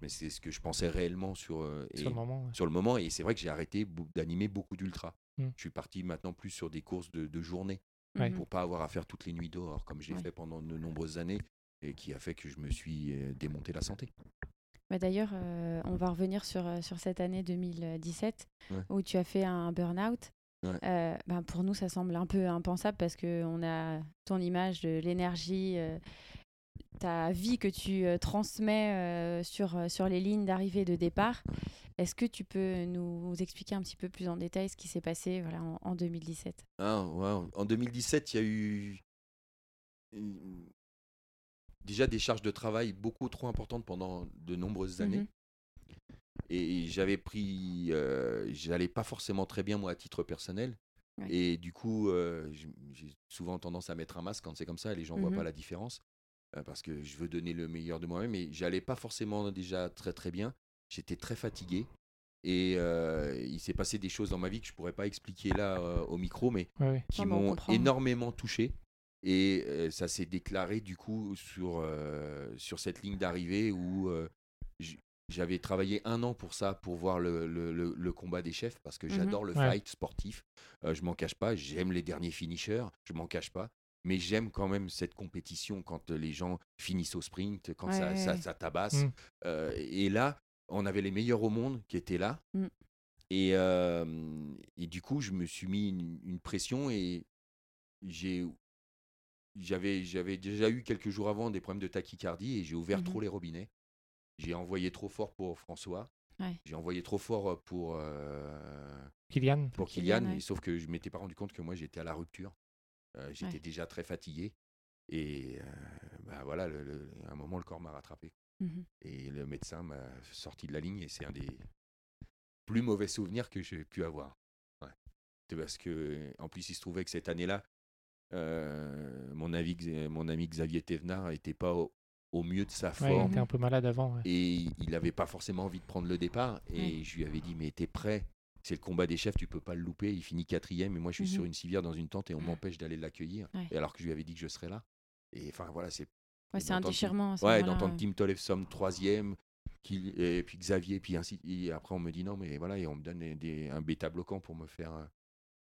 Mais c'est ce que je pensais réellement sur, euh, et- Sur le moment. ouais. sur le moment. Et c'est vrai que j'ai arrêté d'animer beaucoup d'ultra. Mm. Je suis parti maintenant plus sur des courses de, de journée Mhm. pour pas avoir à faire toutes les nuits dehors comme j'ai Ouais. fait pendant de nombreuses années et qui a fait que je me suis euh, démonté la santé. Bah, D'ailleurs, euh, on va revenir sur, euh, sur cette année 2017 Ouais. où tu as fait un burn-out. Ouais. Euh, ben, pour nous, ça semble un peu impensable parce qu'on a ton image de l'énergie, euh, ta vie que tu transmets sur, sur les lignes d'arrivée et de départ. Est-ce que tu peux nous expliquer un petit peu plus en détail ce qui s'est passé voilà, en, en 2017 Ah, En 2017, il y a eu déjà des charges de travail beaucoup trop importantes pendant de nombreuses années. Mhm. Et j'avais pris, euh, j'allais pas forcément très bien moi à titre personnel. Ouais. Et du coup, euh, j'ai souvent tendance à mettre un masque quand c'est comme ça, et les gens voient Mhm. pas la différence euh, parce que je veux donner le meilleur de moi-même. Mais j'allais pas forcément déjà très très bien. J'étais très fatigué et euh, il s'est passé des choses dans ma vie que je pourrais pas expliquer là euh, au micro, mais Ouais, qui m'ont énormément touché. Et euh, ça s'est déclaré du coup sur, euh, sur cette ligne d'arrivée où euh, j'avais travaillé un an pour ça, pour voir le, le- le- le combat des chefs, parce que Mhm. j'adore le Ouais. fight sportif. Euh, je m'en cache pas, j'aime les derniers finishers, je m'en cache pas. mais j'aime quand même cette compétition quand les gens finissent au sprint, quand Ouais, ça, ouais, ça, tabasse. Mm. Euh, et là, on avait les meilleurs au monde qui étaient là. Mm. Et, euh, et du coup, je me suis mis une, une pression et j'ai. J'avais, j'avais déjà eu quelques jours avant des problèmes de tachycardie et j'ai ouvert Mhm. trop les robinets. J'ai envoyé trop fort pour François. Ouais. J'ai envoyé trop fort pour, euh, Kylian pour Kylian, Kylian, ouais. et sauf que je m'étais pas rendu compte que moi j'étais à la rupture. Euh, j'étais Ouais. déjà très fatigué. Et euh, bah voilà, le- le- à un moment, le corps m'a rattrapé. Mhm. Et le médecin m'a sorti de la ligne et c'est un des plus mauvais souvenirs que j'ai pu avoir. Ouais. Parce que, en plus, il se trouvait que cette année-là, euh, mon, ami, mon ami Xavier Thévenard n'était pas au, au mieux de sa Ouais, il forme. était un peu malade avant. ouais. Et il n'avait pas forcément envie de prendre le départ. Et je lui avais dit, mais t'es prêt C'est le combat des chefs, tu peux pas le louper. Il finit quatrième et moi je suis Mhm. sur une civière dans une tente et on m'empêche d'aller l'accueillir. Et alors que je lui avais dit que je serais là. Et enfin voilà, c'est. Ouais, c'est un déchirement. Ouais, d'entendre ouais. Tim Tolefsom troisième, qui, et puis Xavier, puis ainsi. Et après on me dit non, mais voilà, et on me donne des- des- un bêta bloquant pour me faire euh,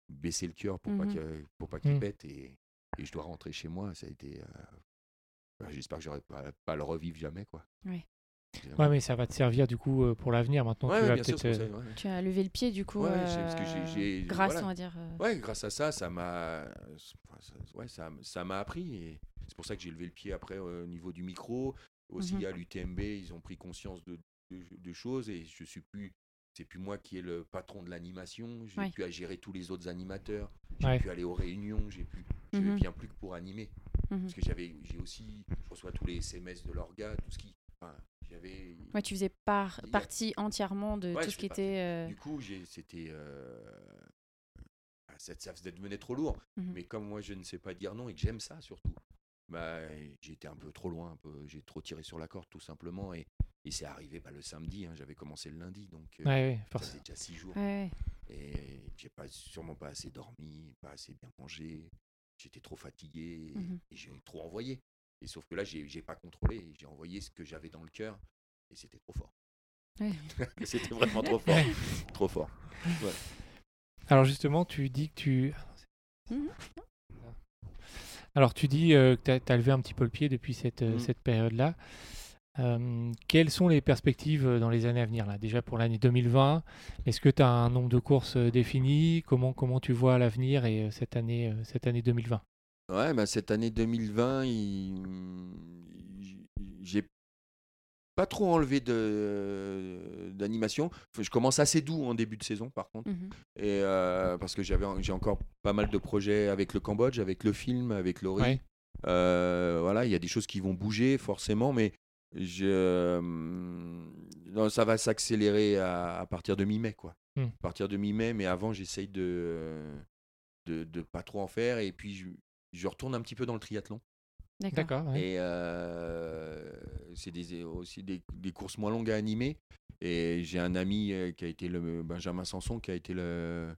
baisser le cœur pour pas Mhm. que- pour pas qu'il Mhm. pète. Et, et je dois rentrer chez moi. Ça a été. euh, J'espère que j'aurai pas, pas le revivre jamais, quoi. Ouais. Ouais, mais ça va te servir du coup euh, pour l'avenir. Maintenant, Ouais, tu ouais, vas bien sûr, peut-être. c'est euh, ça, ouais. Tu as levé le pied du coup, parce que euh, grâce, voilà. on va dire. Ouais, grâce à ça, ça m'a, ouais, ça, ça m'a appris. Et c'est pour ça que j'ai levé le pied après euh, au niveau du micro. Aussi Mhm. à l'UTMB, ils ont pris conscience de, de, de choses et je suis plus, c'est plus moi qui est le patron de l'animation. J'ai Ouais. pu à gérer tous les autres animateurs. J'ai Ouais. pu aller aux réunions. J'ai pu, je Mhm. viens plus que pour animer mhm. parce que j'avais, j'ai aussi, je reçois tous les SMS de l'orga, tout ce qui, enfin, j'avais. Ouais, tu faisais par- a- partie entièrement de Ouais, tout ce qui était. euh, Du coup, j'ai, c'était, euh, bah, ça, ça devenait trop lourd. Mhm. Mais comme moi, je ne sais pas dire non et que j'aime ça surtout, bah, j'ai été un peu trop loin, un peu, j'ai trop tiré sur la corde tout simplement. Et, et c'est arrivé bah, le samedi, hein, j'avais commencé le lundi, donc euh, Ouais, forcément. faisait déjà six jours. Ouais, Et j'ai pas, sûrement pas assez dormi, pas assez bien mangé. J'étais trop fatigué et, Mhm. et j'ai trop envoyé. Et sauf que là, j'ai pas contrôlé. J'ai envoyé ce que j'avais dans le cœur et c'était trop fort. Ouais. c'était vraiment trop fort. trop fort. Alors justement, tu dis que tu. Mhm. Alors tu dis euh, que tu as, levé un petit peu le pied depuis cette, euh, Mhm. cette période-là. Euh, quelles sont les perspectives dans les années à venir là? Déjà pour l'année 2020, est-ce que tu as un nombre de courses défini? Comment, comment tu vois l'avenir et cette, année, cette année 2020 Ouais, bah, cette année 2020, il- j'ai pas trop enlevé de- d'animation. Je commence assez doux en début de saison, par contre. Mhm. Et euh, parce que j'avais, j'ai encore pas mal de projets avec le Cambodge, avec le film, avec Laurie. Ouais. Euh, voilà, il y a des choses qui vont bouger forcément, mais je, euh, non, ça va s'accélérer à, à partir de mi-mai, quoi. Hmm. À partir de mi-mai, mais avant, j'essaye de, de de pas trop en faire, et puis je, je retourne un petit peu dans le triathlon. D'accord. Ouais. Et euh, c'est des, aussi des, des courses moins longues à animer. Et j'ai un ami euh, qui a été le Benjamin Sanson, qui a été le,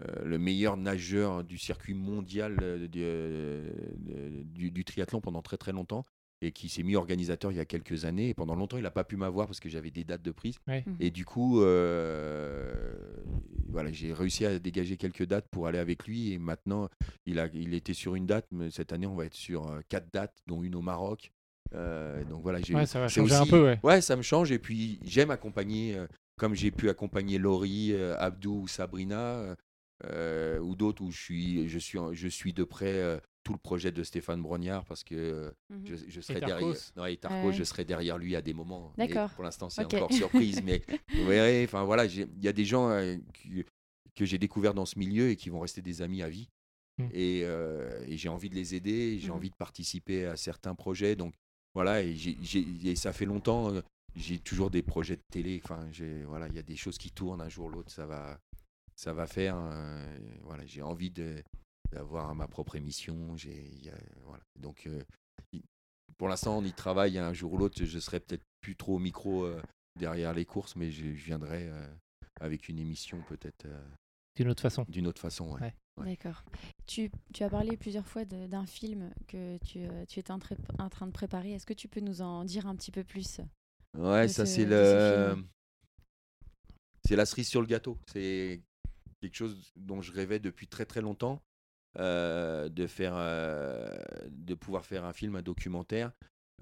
euh, le meilleur nageur du circuit mondial du, de- du, du triathlon pendant très très longtemps et qui s'est mis organisateur il y a quelques années. Et pendant longtemps, il n'a pas pu m'avoir parce que j'avais des dates de prise. Ouais. Mhm. Et du coup, euh, voilà, j'ai réussi à dégager quelques dates pour aller avec lui. Et maintenant, il, a, il était sur une date, mais cette année, on va être sur euh, quatre dates, dont une au Maroc. Euh, donc voilà, j'ai Ouais, ça va changer un peu. Ouais. Ouais, ça me change. Et puis, j'aime accompagner, euh, comme j'ai pu accompagner Laurie, euh, Abdou ou Sabrina, euh, ou d'autres où je suis, je suis, je suis de près euh, tout le projet de Stéphane Brognard parce que Mhm. je, je serai derrière. Non, et Ouais. je serai derrière lui à des moments. D'accord. Pour l'instant, c'est encore surprise, mais vous verrez. Enfin voilà, il y a des gens euh, qui- que j'ai découverts dans ce milieu et qui vont rester des amis à vie. Mm. Et, euh, et j'ai envie de les aider, j'ai Mhm. envie de participer à certains projets. Donc voilà, et, j'ai- j'ai- et ça fait longtemps. euh, J'ai toujours des projets de télé. Enfin, j'ai- voilà, il y a des choses qui tournent un jour ou l'autre. Ça va, ça va faire. euh, voilà, j'ai envie de d'avoir ma propre émission. J'ai, voilà. Donc euh, pour l'instant, on y travaille. Un jour ou l'autre, je serai peut-être plus trop au micro euh, derrière les courses, mais je, je viendrai euh, avec une émission peut-être euh, D'une autre façon. d'une autre façon. ouais. Ouais. Ouais. D'accord. Tu, tu as parlé plusieurs fois de- d'un film que tu, euh, tu étais en, tra- en train de préparer. Est-ce que tu peux nous en dire un petit peu plus Ouais, ça ce- c'est le. ce. C'est la cerise sur le gâteau. C'est quelque chose dont je rêvais depuis très très longtemps. Euh, de, faire, euh, de pouvoir faire un film, un documentaire.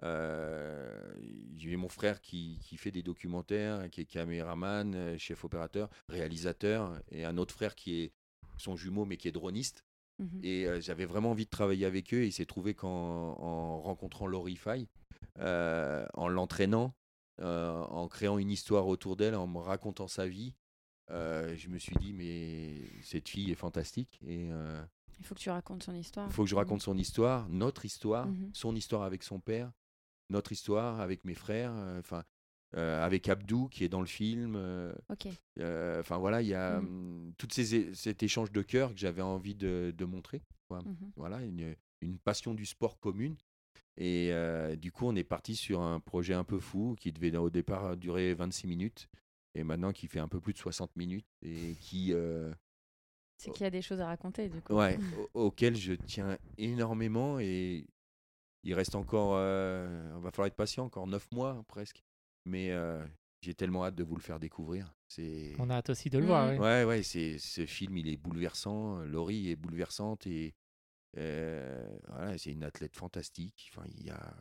Euh, J'ai mon frère qui, qui fait des documentaires, qui est caméraman, euh, chef opérateur, réalisateur, et un autre frère qui est son jumeau, mais qui est droniste. Mhm. Et j'avais vraiment envie de travailler avec eux. Et il s'est trouvé qu'en en rencontrant Laurie Fay, en l'entraînant, en créant une histoire autour d'elle, en me racontant sa vie, euh, je me suis dit, mais cette fille est fantastique. Et euh, Il faut que tu racontes son histoire. il faut que je raconte son histoire, notre histoire, Mhm. son histoire avec son père, notre histoire avec mes frères, euh, enfin. euh, avec Abdou qui est dans le film, euh, Ok. enfin voilà, il y a Mhm. hum, tout cet échange de cœur que j'avais envie de, de montrer. quoi. Mhm. Voilà, une, une passion du sport commune. Et du coup, on est parti sur un projet un peu fou qui devait au départ durer 26 minutes et maintenant qui fait un peu plus de 60 minutes et qui, C'est qu'il y a des choses à raconter, du coup. ouais, au- auquel je tiens énormément et il reste encore, euh, on va falloir être patient, encore 9 mois presque. Mais euh, j'ai tellement hâte de vous le faire découvrir. C'est On a hâte aussi de le voir. oui. Ouais, ouais, c'est, ce film, il est bouleversant. Laurie est bouleversante et euh, voilà, c'est une athlète fantastique. Enfin, il y a...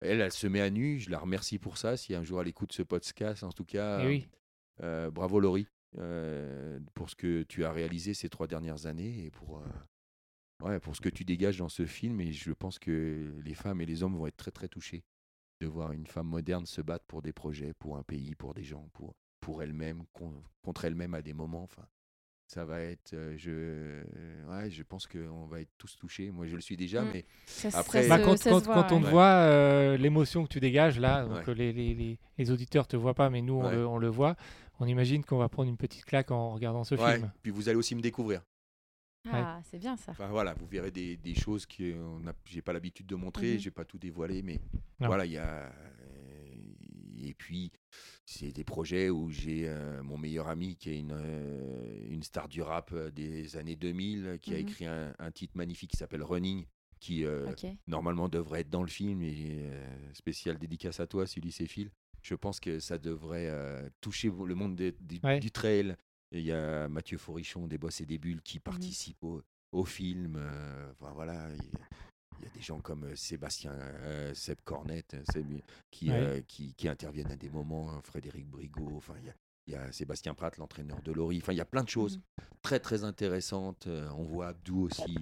Elle, elle se met à nu. Je la remercie pour ça. Si un jour elle écoute ce podcast, en tout cas, oui. euh, bravo Laurie euh, pour ce que tu as réalisé ces trois dernières années et pour, euh, ouais, pour ce que tu dégages dans ce film. Et je pense que les femmes et les hommes vont être très très touchés de voir une femme moderne se battre pour des projets, pour un pays, pour des gens, pour, pour elle-même, con- contre elle-même à des moments. Enfin, ça va être, euh, je, ouais, je pense qu'on va être tous touchés. Moi, je le suis déjà, Mm. mais Ça, ça Après- se- Bah, quand, ça quand- se voit, quand on ouais. voit, euh, l'émotion que tu dégages là, donc Ouais. les, les- les- les auditeurs te voient pas, mais nous on, Ouais. le, on le voit, on imagine qu'on va prendre une petite claque en regardant ce ouais. film. Puis vous allez aussi me découvrir. Ah, c'est bien ça. Enfin voilà, vous verrez des, des choses que j'ai pas l'habitude de montrer, Mhm. j'ai pas tout dévoilé, mais Non. voilà, il y a. euh, Et puis, c'est des projets où j'ai euh, mon meilleur ami qui est une, euh, une star du rap des années 2000, qui a Mhm. écrit un, un titre magnifique qui s'appelle Running, qui euh, normalement devrait être dans le film, et euh, spécial dédicace à toi, Sully Céphile. Je pense que ça devrait euh, toucher le monde du, Ouais. du trail. Il y a Mathieu Forichon des Boss et des Bulles qui participe au, au film. euh, enfin, voilà, il y a des gens comme euh, Sébastien euh, Seb Cornette qui, Ouais. qui, qui interviennent à des moments, euh, Frédéric Brigaud, enfin, il y a, il y a Sébastien Pratt, l'entraîneur de Laurie. Enfin, il y a plein de choses Mhm. très très intéressantes. On voit Abdou aussi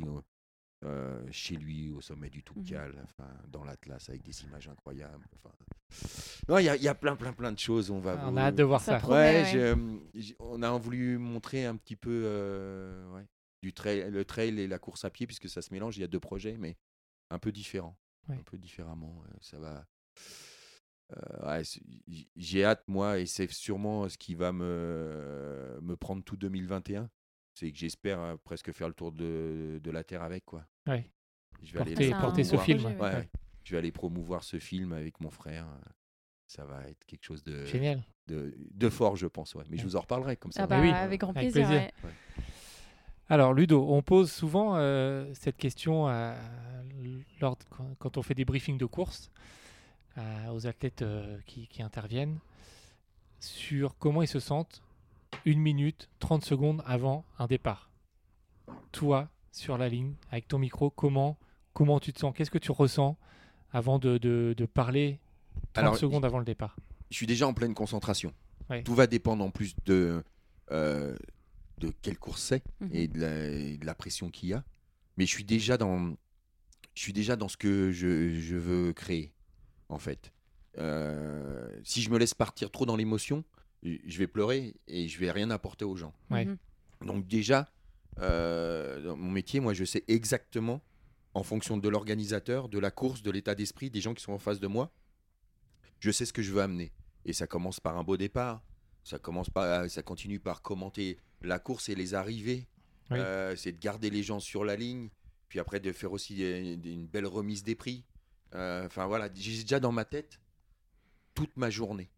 euh, chez lui au sommet du Toubkal, enfin, dans l'Atlas avec des images incroyables. Enfin, non, il y, a- il y a plein plein plein de choses. On va. On vous- a hâte de voir Ça ça. promet, Ouais, ouais. j'ai, euh, on a voulu montrer un petit peu euh, ouais, du trail, le trail et la course à pied, puisque ça se mélange. Il y a deux projets, mais un peu différents. Ouais. Un peu différemment. ça va. euh, j'ai hâte, moi, et c'est sûrement ce qui va me, me prendre tout 2021. C'est que j'espère euh, presque faire le tour de, de la Terre avec, quoi. Ouais. Je vais aller Porter, le C'est un porter ce beau promouvoir. film. projet, Ouais, ouais. ouais. Je vais aller promouvoir ce film avec mon frère. Ça va être quelque chose de, Génial. de, de fort, je pense. Ouais. Mais je vous en reparlerai comme ça. Ah bah, oui. avec grand Avec plaisir. Alors Ludo, on pose souvent euh, cette question à- lors de- quand, quand on fait des briefings de course à- aux athlètes euh, qui, qui interviennent sur comment ils se sentent une minute, 30 secondes avant un départ. Toi, sur la ligne, avec ton micro, comment, comment tu te sens? Qu'est-ce que tu ressens avant de, de- de parler 30 Alors, secondes avant le départ? je suis déjà en pleine concentration. Ouais. Tout va dépendre en plus de, euh, de quelle course c'est Mhm. et, de la, et de la pression qu'il y a. Mais je suis déjà dans, je suis déjà dans ce que je, je veux créer, en fait. Euh, si je me laisse partir trop dans l'émotion, je vais pleurer et je vais rien apporter aux gens. Ouais. Mhm. Donc déjà, euh, dans mon métier, moi, je sais exactement, en fonction de l'organisateur, de la course, de l'état d'esprit, des gens qui sont en face de moi, je sais ce que je veux amener. Et ça commence par un beau départ. Ça commence par, ça continue par commenter la course et les arrivées. Oui. Euh, c'est de garder les gens sur la ligne. Puis après de faire aussi euh, une belle remise des prix. Euh, Enfin voilà, j'ai déjà dans ma tête toute ma journée.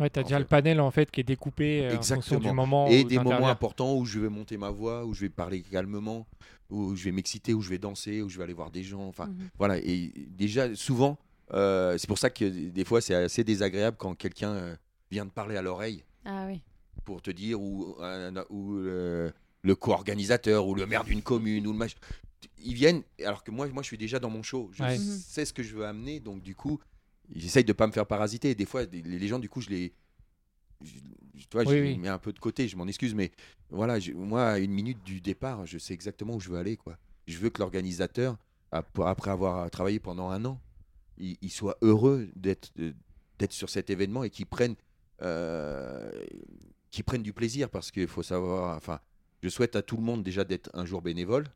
Ouais, tu as déjà fait. le panel en fait qui est découpé euh, en fonction du Exactement. moment et des moments importants où je vais monter ma voix, où je vais parler calmement, où je vais m'exciter, où je vais danser, où je vais aller voir des gens. Enfin, Mhm. voilà. Et déjà, souvent, euh, c'est pour ça que des fois, c'est assez désagréable quand quelqu'un euh, vient de parler à l'oreille Ah oui. pour te dire ou, euh, le co-organisateur ou le maire d'une commune ou le mach- Ils viennent, alors que moi, moi, je suis déjà dans mon show. Je Ouais. Mhm. sais ce que je veux amener, donc du coup, j'essaye de pas me faire parasiter. Des fois, les, les gens, du coup, je les. je- tu vois, je Oui, mets un peu de côté, je m'en excuse, mais voilà, je- moi, à une minute du départ, je sais exactement où je veux aller. Quoi. Je veux que l'organisateur, ap- après avoir travaillé pendant un an, il, il soit heureux d'être sur cet événement et qu'il prenne, euh, prenne du plaisir parce qu'il faut savoir. Enfin, je souhaite à tout le monde déjà d'être un jour bénévole,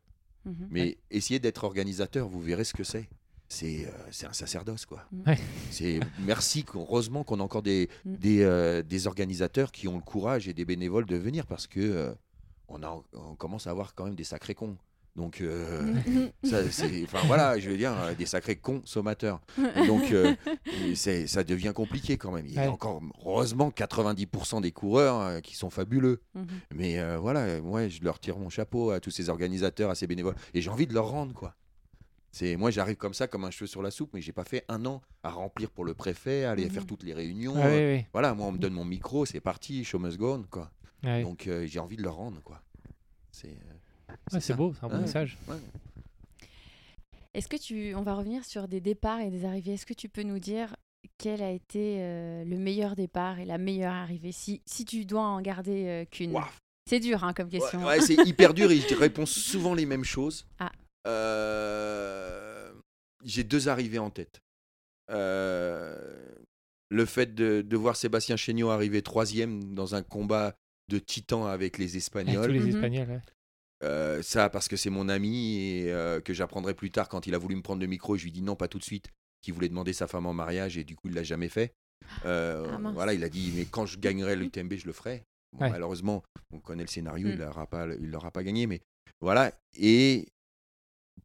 Mhm. mais essayez d'être organisateur, vous verrez ce que c'est. C'est euh, c'est un sacerdoce, quoi. Ouais. C'est merci, heureusement qu'on a encore des, Mm. des, euh, des organisateurs qui ont le courage et des bénévoles de venir parce que euh, on, a, on commence à avoir quand même des sacrés cons. Donc, euh, ça, c'est- enfin voilà, je veux dire, euh, des sacrés consommateurs. Donc, euh, ça devient compliqué quand même. Il y a Ouais. encore, heureusement, 90% des coureurs euh, qui sont fabuleux. Mhm. Mais euh, voilà, moi, je leur tire mon chapeau à tous ces organisateurs, à ces bénévoles. Et j'ai envie de leur rendre, quoi. C'est moi, j'arrive comme ça, comme un cheveu sur la soupe, mais j'ai pas fait un an à remplir pour le préfet, à aller Mhm. faire toutes les réunions. Ah, euh, oui, oui. Voilà, moi, on me donne mon micro, c'est parti, show must go on, quoi. Ouais. Donc, euh, j'ai envie de leur rendre, quoi. C'est euh, Ouais, beau, c'est un bon message. Ouais. Est-ce que tu, on va revenir sur des départs et des arrivées. Est-ce que tu peux nous dire quel a été euh, le meilleur départ et la meilleure arrivée? Si, si tu dois en garder euh, qu'une. C'est dur hein, comme question. Ouais, ouais, c'est hyper dur et je réponds souvent les mêmes choses. Ah. Euh, J'ai deux arrivées en tête. Euh, Le fait de, de voir Sébastien Chéniaud arriver troisième dans un combat de titans avec les Avec tous Espagnols. les Mhm. Espagnols. ouais. Euh, ça, parce que c'est mon ami et euh, que j'apprendrai plus tard quand il a voulu me prendre le micro. Je lui dis non, pas tout de suite. Qui voulait demander sa femme en mariage et du coup, il l'a jamais fait. Euh, Ah, voilà, il a dit mais quand je gagnerai l'UTMB, je le ferai. Bon, Ouais. Malheureusement, on connaît le scénario, Mm. il l'aura pas, il l'aura pas gagné, mais voilà. Et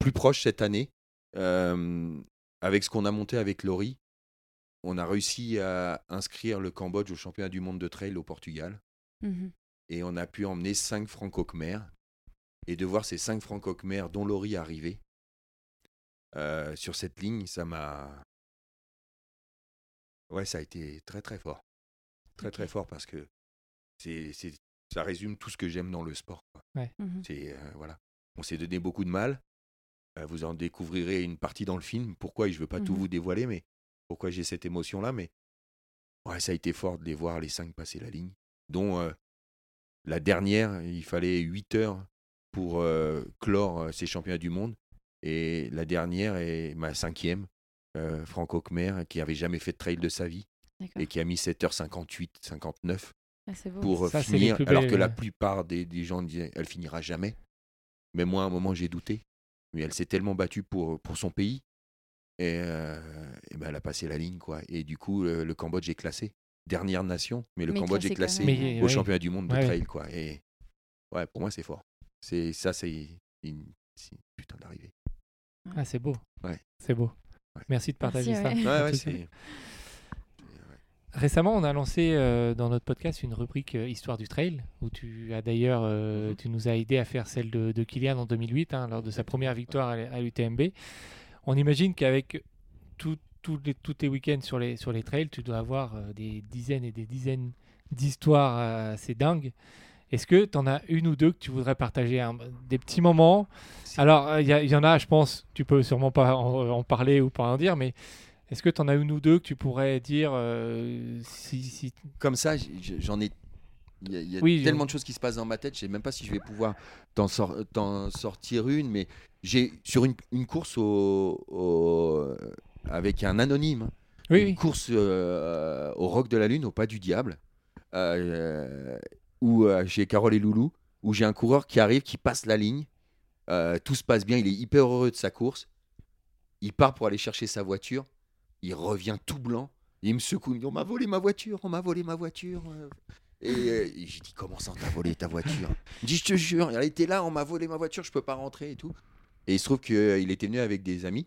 plus proche cette année, euh, avec ce qu'on a monté avec Laurie, on a réussi à inscrire le Cambodge au championnat du monde de trail au Portugal Mhm. et on a pu emmener cinq franco-khmers et de voir ces cinq franco-khmers dont Laurie arriver euh, sur cette ligne, ça m'a ouais ça a été très très fort très très fort parce que c'est c'est- ça résume tout ce que j'aime dans le sport quoi. Mhm. c'est euh, voilà on s'est donné beaucoup de mal vous en découvrirez une partie dans le film pourquoi? Et je veux pas tout Mhm. vous dévoiler mais pourquoi j'ai cette émotion là mais ouais ça a été fort de les voir les cinq passer la ligne dont euh, la dernière, il fallait 8 heures pour euh, clore euh, ces championnats du monde. Et la dernière est ma cinquième, euh, Franco Khmer, qui avait jamais fait de trail de sa vie et qui a mis 7h58, 59 Ah, pour euh, Ça, finir, alors que la plupart des, des gens disaient elle finira jamais. Mais moi, à un moment, j'ai douté. Mais elle s'est tellement battue pour, pour son pays. Et, euh, et ben, elle a passé la ligne. quoi. Et du coup, le, le Cambodge est classé. Dernière nation, mais le Mais Cambodge est classé Mais, au ouais. championnat du monde de Ouais. trail. Quoi. Et ouais, pour moi, c'est fort. C'est, ça, c'est une, putain d'arrivée. Ah, c'est beau. Ouais. C'est beau. Ouais. Merci de partager Merci, ça. ouais. Ouais, En ouais, tout c'est. cas. Récemment, on a lancé euh, dans notre podcast une rubrique euh, Histoire du trail, où tu as d'ailleurs, euh, Mhm. tu nous as aidé à faire celle de, de Kylian en 2008, hein, lors de sa première victoire à, à l'UTMB. On imagine qu'avec tous les, tous tes week-ends sur les, sur les trails, tu dois avoir des dizaines et des dizaines d'histoires assez dingues. Est-ce que tu en as une ou deux que tu voudrais partager Des petits moments? Alors, il y, en a, je pense, tu peux sûrement pas en, en parler ou pas en dire, mais est-ce que tu en as une ou deux que tu pourrais dire euh, si, si- Comme ça, j'en ai. Il y a, il y a Oui, tellement de choses qui se passent dans ma tête, je sais même pas si je vais pouvoir t'en, sor- t'en sortir une, mais j'ai sur une, une course au, au- avec un anonyme, Oui, une oui. course euh, au Roc de la Lune, au Pas du Diable, euh, où chez Carole et Loulou, où j'ai un coureur qui arrive, qui passe la ligne, tout se passe bien, il est hyper heureux de sa course, il part pour aller chercher sa voiture, il revient tout blanc, il me secoue, il me dit on m'a volé ma voiture, on m'a volé ma voiture. euh. Et, euh, et j'ai dit comment ça on t'a volé ta voiture? Il me dit je te jure, elle était là, on m'a volé ma voiture, je peux pas rentrer et tout. Et il se trouve qu'il était venu avec des amis.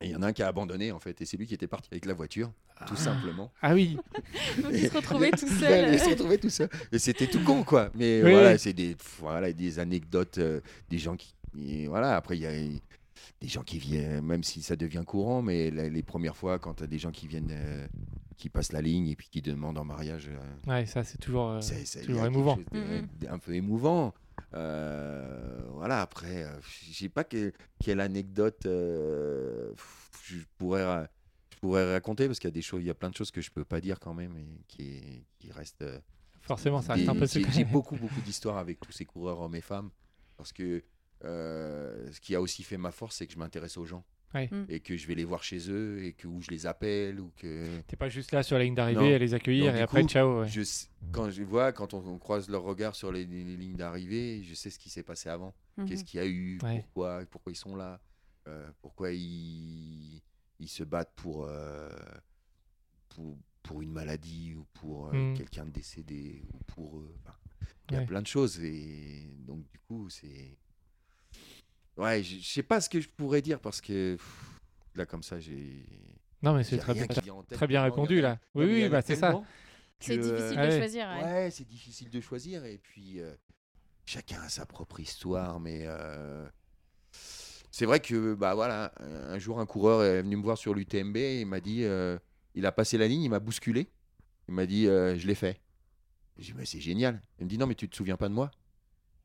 Et il y en a un qui a abandonné en fait, et c'est lui qui était parti avec la voiture, tout simplement. Ah oui, Donc, il se retrouvait tout seul. il se retrouvait tout seul. Et c'était tout con, quoi. Mais Oui, voilà, c'est des, voilà, des anecdotes, euh, des gens qui. et voilà, après, il y a des gens qui viennent, même si ça devient courant, mais la- les premières fois, quand tu as des gens qui viennent, euh, qui passent la ligne et puis qui demandent en mariage, euh, ouais, ça c'est toujours, euh, c'est toujours émouvant. de- Mhm. de- un peu émouvant. Euh, voilà, après, euh, je sais pas que- quelle anecdote euh, je pourrais, ra- je pourrais raconter parce qu'il y a des choses, il y a plein de choses que je peux pas dire quand même et qui, qui restent. euh, Forcément, ça des- reste un peu j'ai- secret. J'ai beaucoup, beaucoup d'histoires avec tous ces coureurs hommes et femmes parce que euh, ce qui a aussi fait ma force, c'est que je m'intéresse aux gens Ouais. Mm. et que je vais les voir chez eux et que où je les appelle ou que T'es pas juste là sur la ligne d'arrivée à les accueillir Donc, et après coup, ciao. ouais. je sais- quand je vois, quand on, on croise leur regard sur les, les lignes d'arrivée, je sais ce qui s'est passé avant. Mhm. Qu'est-ce qu'il y a eu Ouais. Pourquoi Pourquoi ils sont là euh, Pourquoi ils, ils se battent pour, euh, pour, pour une maladie ou pour euh, Mm. quelqu'un de décédé ou pour Enfin, Il y a Ouais. plein de choses et donc du coup c'est ouais je sais pas ce que je pourrais dire parce que pff, là comme ça j'ai Non, mais c'est très bien, très bien répondu là. Oui, oui, bah c'est ça. C'est difficile Ouais. de choisir. ouais. Ouais, c'est difficile de choisir. Et puis, euh, chacun a sa propre histoire. Mais euh, c'est vrai que, bah voilà, un jour, un coureur est venu me voir sur l'UTMB. Il m'a dit, euh, il a passé la ligne, il m'a bousculé. Il m'a dit, euh, je l'ai fait. J'ai dit, mais c'est génial. Il me dit, non, mais tu te souviens pas de moi?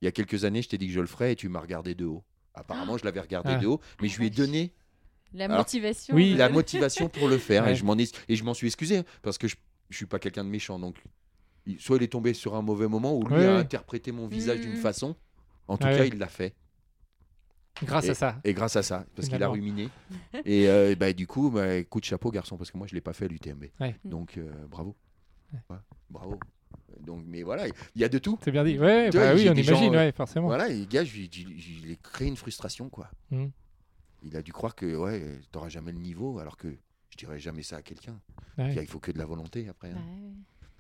Il y a quelques années, je t'ai dit que je le ferais et tu m'as regardé de haut. Apparemment, je l'avais regardé Ah. de haut, mais je lui ai donné La Alors, motivation. oui, la motivation pour le faire Ouais. et je m'en ai- et je m'en suis excusé parce que je, je suis pas quelqu'un de méchant donc soit il est tombé sur un mauvais moment ou lui Ouais, a interprété mon visage d'une Mhm. façon en tout Ouais, cas il l'a fait Grâce à ça. et grâce à ça parce qu'il a ruminé et euh, bah, du coup bah, coup de chapeau garçon parce que moi je l'ai pas fait à l'UTMB Ouais. donc euh, bravo Ouais, bravo donc mais voilà il y a de tout C'est bien dit. Ouais, vois, bah oui, on imagine, gens, euh, ouais, forcément. voilà et le gars je lui ai créé une frustration quoi Mhm. il a dû croire que ouais t'auras jamais le niveau alors que je dirais jamais ça à quelqu'un Ouais. Il faut que de la volonté après hein. Bah ouais.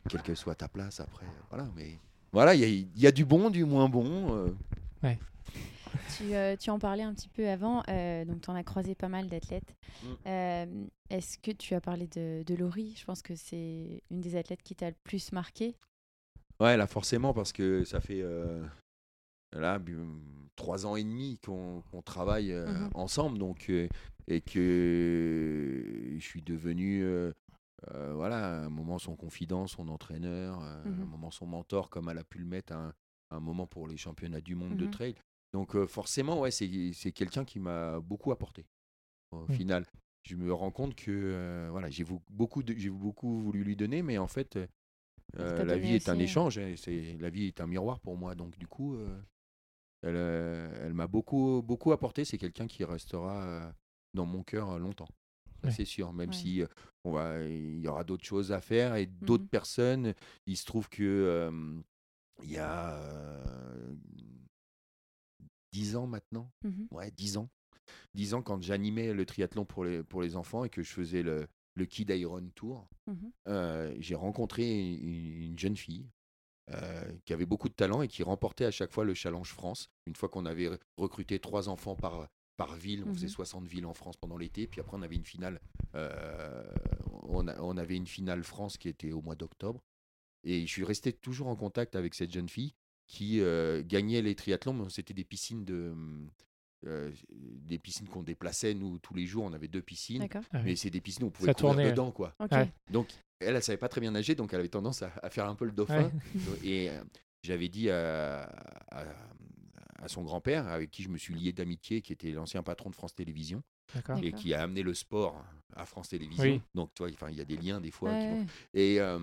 quelle que soit ta place après. Voilà, mais voilà, il y, a- il y a du bon, du moins bon. euh. Tu, euh, tu en parlais un petit peu avant, euh, donc tu en as croisé pas mal d'athlètes. Mm. Euh, Est-ce que tu as parlé de, de Laurie? Je pense que c'est une des athlètes qui t'a le plus marqué. Ouais, là forcément parce que ça fait euh, là trois ans et demi qu'on travaille euh, Mhm. ensemble, donc euh, et que je suis devenu voilà à un moment son confident, son entraîneur, Mhm. un moment son mentor, comme elle a pu le mettre à un, à un moment pour les championnats du monde de Mhm. trail. Donc forcément, ouais, c'est quelqu'un qui m'a beaucoup apporté. Au final, je me rends compte que voilà, j'ai beaucoup, de- beaucoup voulu lui donner, mais en fait, la donné vie est un euh. échange. c'est la vie est un miroir pour moi. Donc du coup, euh, elle, euh, elle m'a beaucoup, beaucoup apporté. C'est quelqu'un qui restera euh, dans mon cœur euh, longtemps. Ouais. C'est sûr, même Ouais. si euh, on va, il y aura d'autres choses à faire et d'autres Mhm. personnes. Il se trouve que euh, il y a euh, dix ans maintenant, Mhm. ouais, 10 ans. 10 ans quand j'animais le triathlon pour les, pour les enfants et que je faisais le, le Kid Iron Tour, Mhm. euh, j'ai rencontré une, une jeune fille euh, qui avait beaucoup de talent et qui remportait à chaque fois le Challenge France. Une fois qu'on avait re- recruté trois enfants par, par ville, on faisait Mhm. 60 villes en France pendant l'été, puis après on avait une finale, euh, on, a- on avait une finale France qui était au mois d'octobre. Et je suis resté toujours en contact avec cette jeune fille qui gagnait les triathlons, mais c'était des piscines de euh, des piscines qu'on déplaçait nous tous les jours. On avait deux piscines. Ah oui. mais c'est des piscines où on pouvait Ça courir tournait. dedans, quoi. Ouais. Donc elle, elle savait pas très bien nager, donc elle avait tendance à, à faire un peu le dauphin. Et euh, j'avais dit à, à- à son grand-père, avec qui je me suis lié d'amitié, qui était l'ancien patron de France Télévisions, et qui a amené le sport à France Télévisions. Oui. Donc, tu vois, enfin, il y a des liens des fois. qui vont- Ouais. Et euh,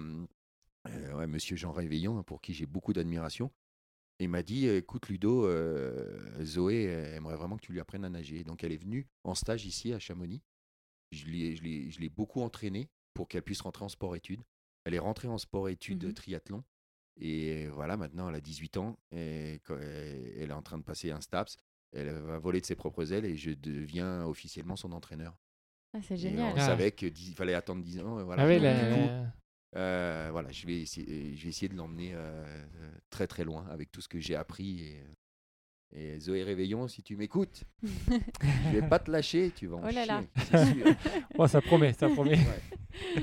euh, ouais, Monsieur Jean Réveillon, pour qui j'ai beaucoup d'admiration, il m'a dit "Écoute, Ludo, euh, Zoé aimerait vraiment que tu lui apprennes à nager." Donc, elle est venue en stage ici à Chamonix. Je l'ai, je l'ai- je l'ai beaucoup entraînée pour qu'elle puisse rentrer en sport-études. Elle est rentrée en sport-études Mhm. triathlon. Et voilà, maintenant, elle a 18 ans. Et elle est en train de passer un STAPS. Elle va voler de ses propres ailes et je deviens officiellement son entraîneur. Ah, c'est Et génial. on Ah. savait qu'il fallait attendre 10 ans. et Voilà. Ah oui, Donc, la- du coup, euh, voilà, je vais essayer, je vais essayer de l'emmener euh, euh, très très loin avec tout ce que j'ai appris. Et, et Zoé Réveillon, si tu m'écoutes, je vais pas te lâcher, tu vas en Oh là là. chier, c'est sûr. Oh, ça promet, ça promet. Ouais.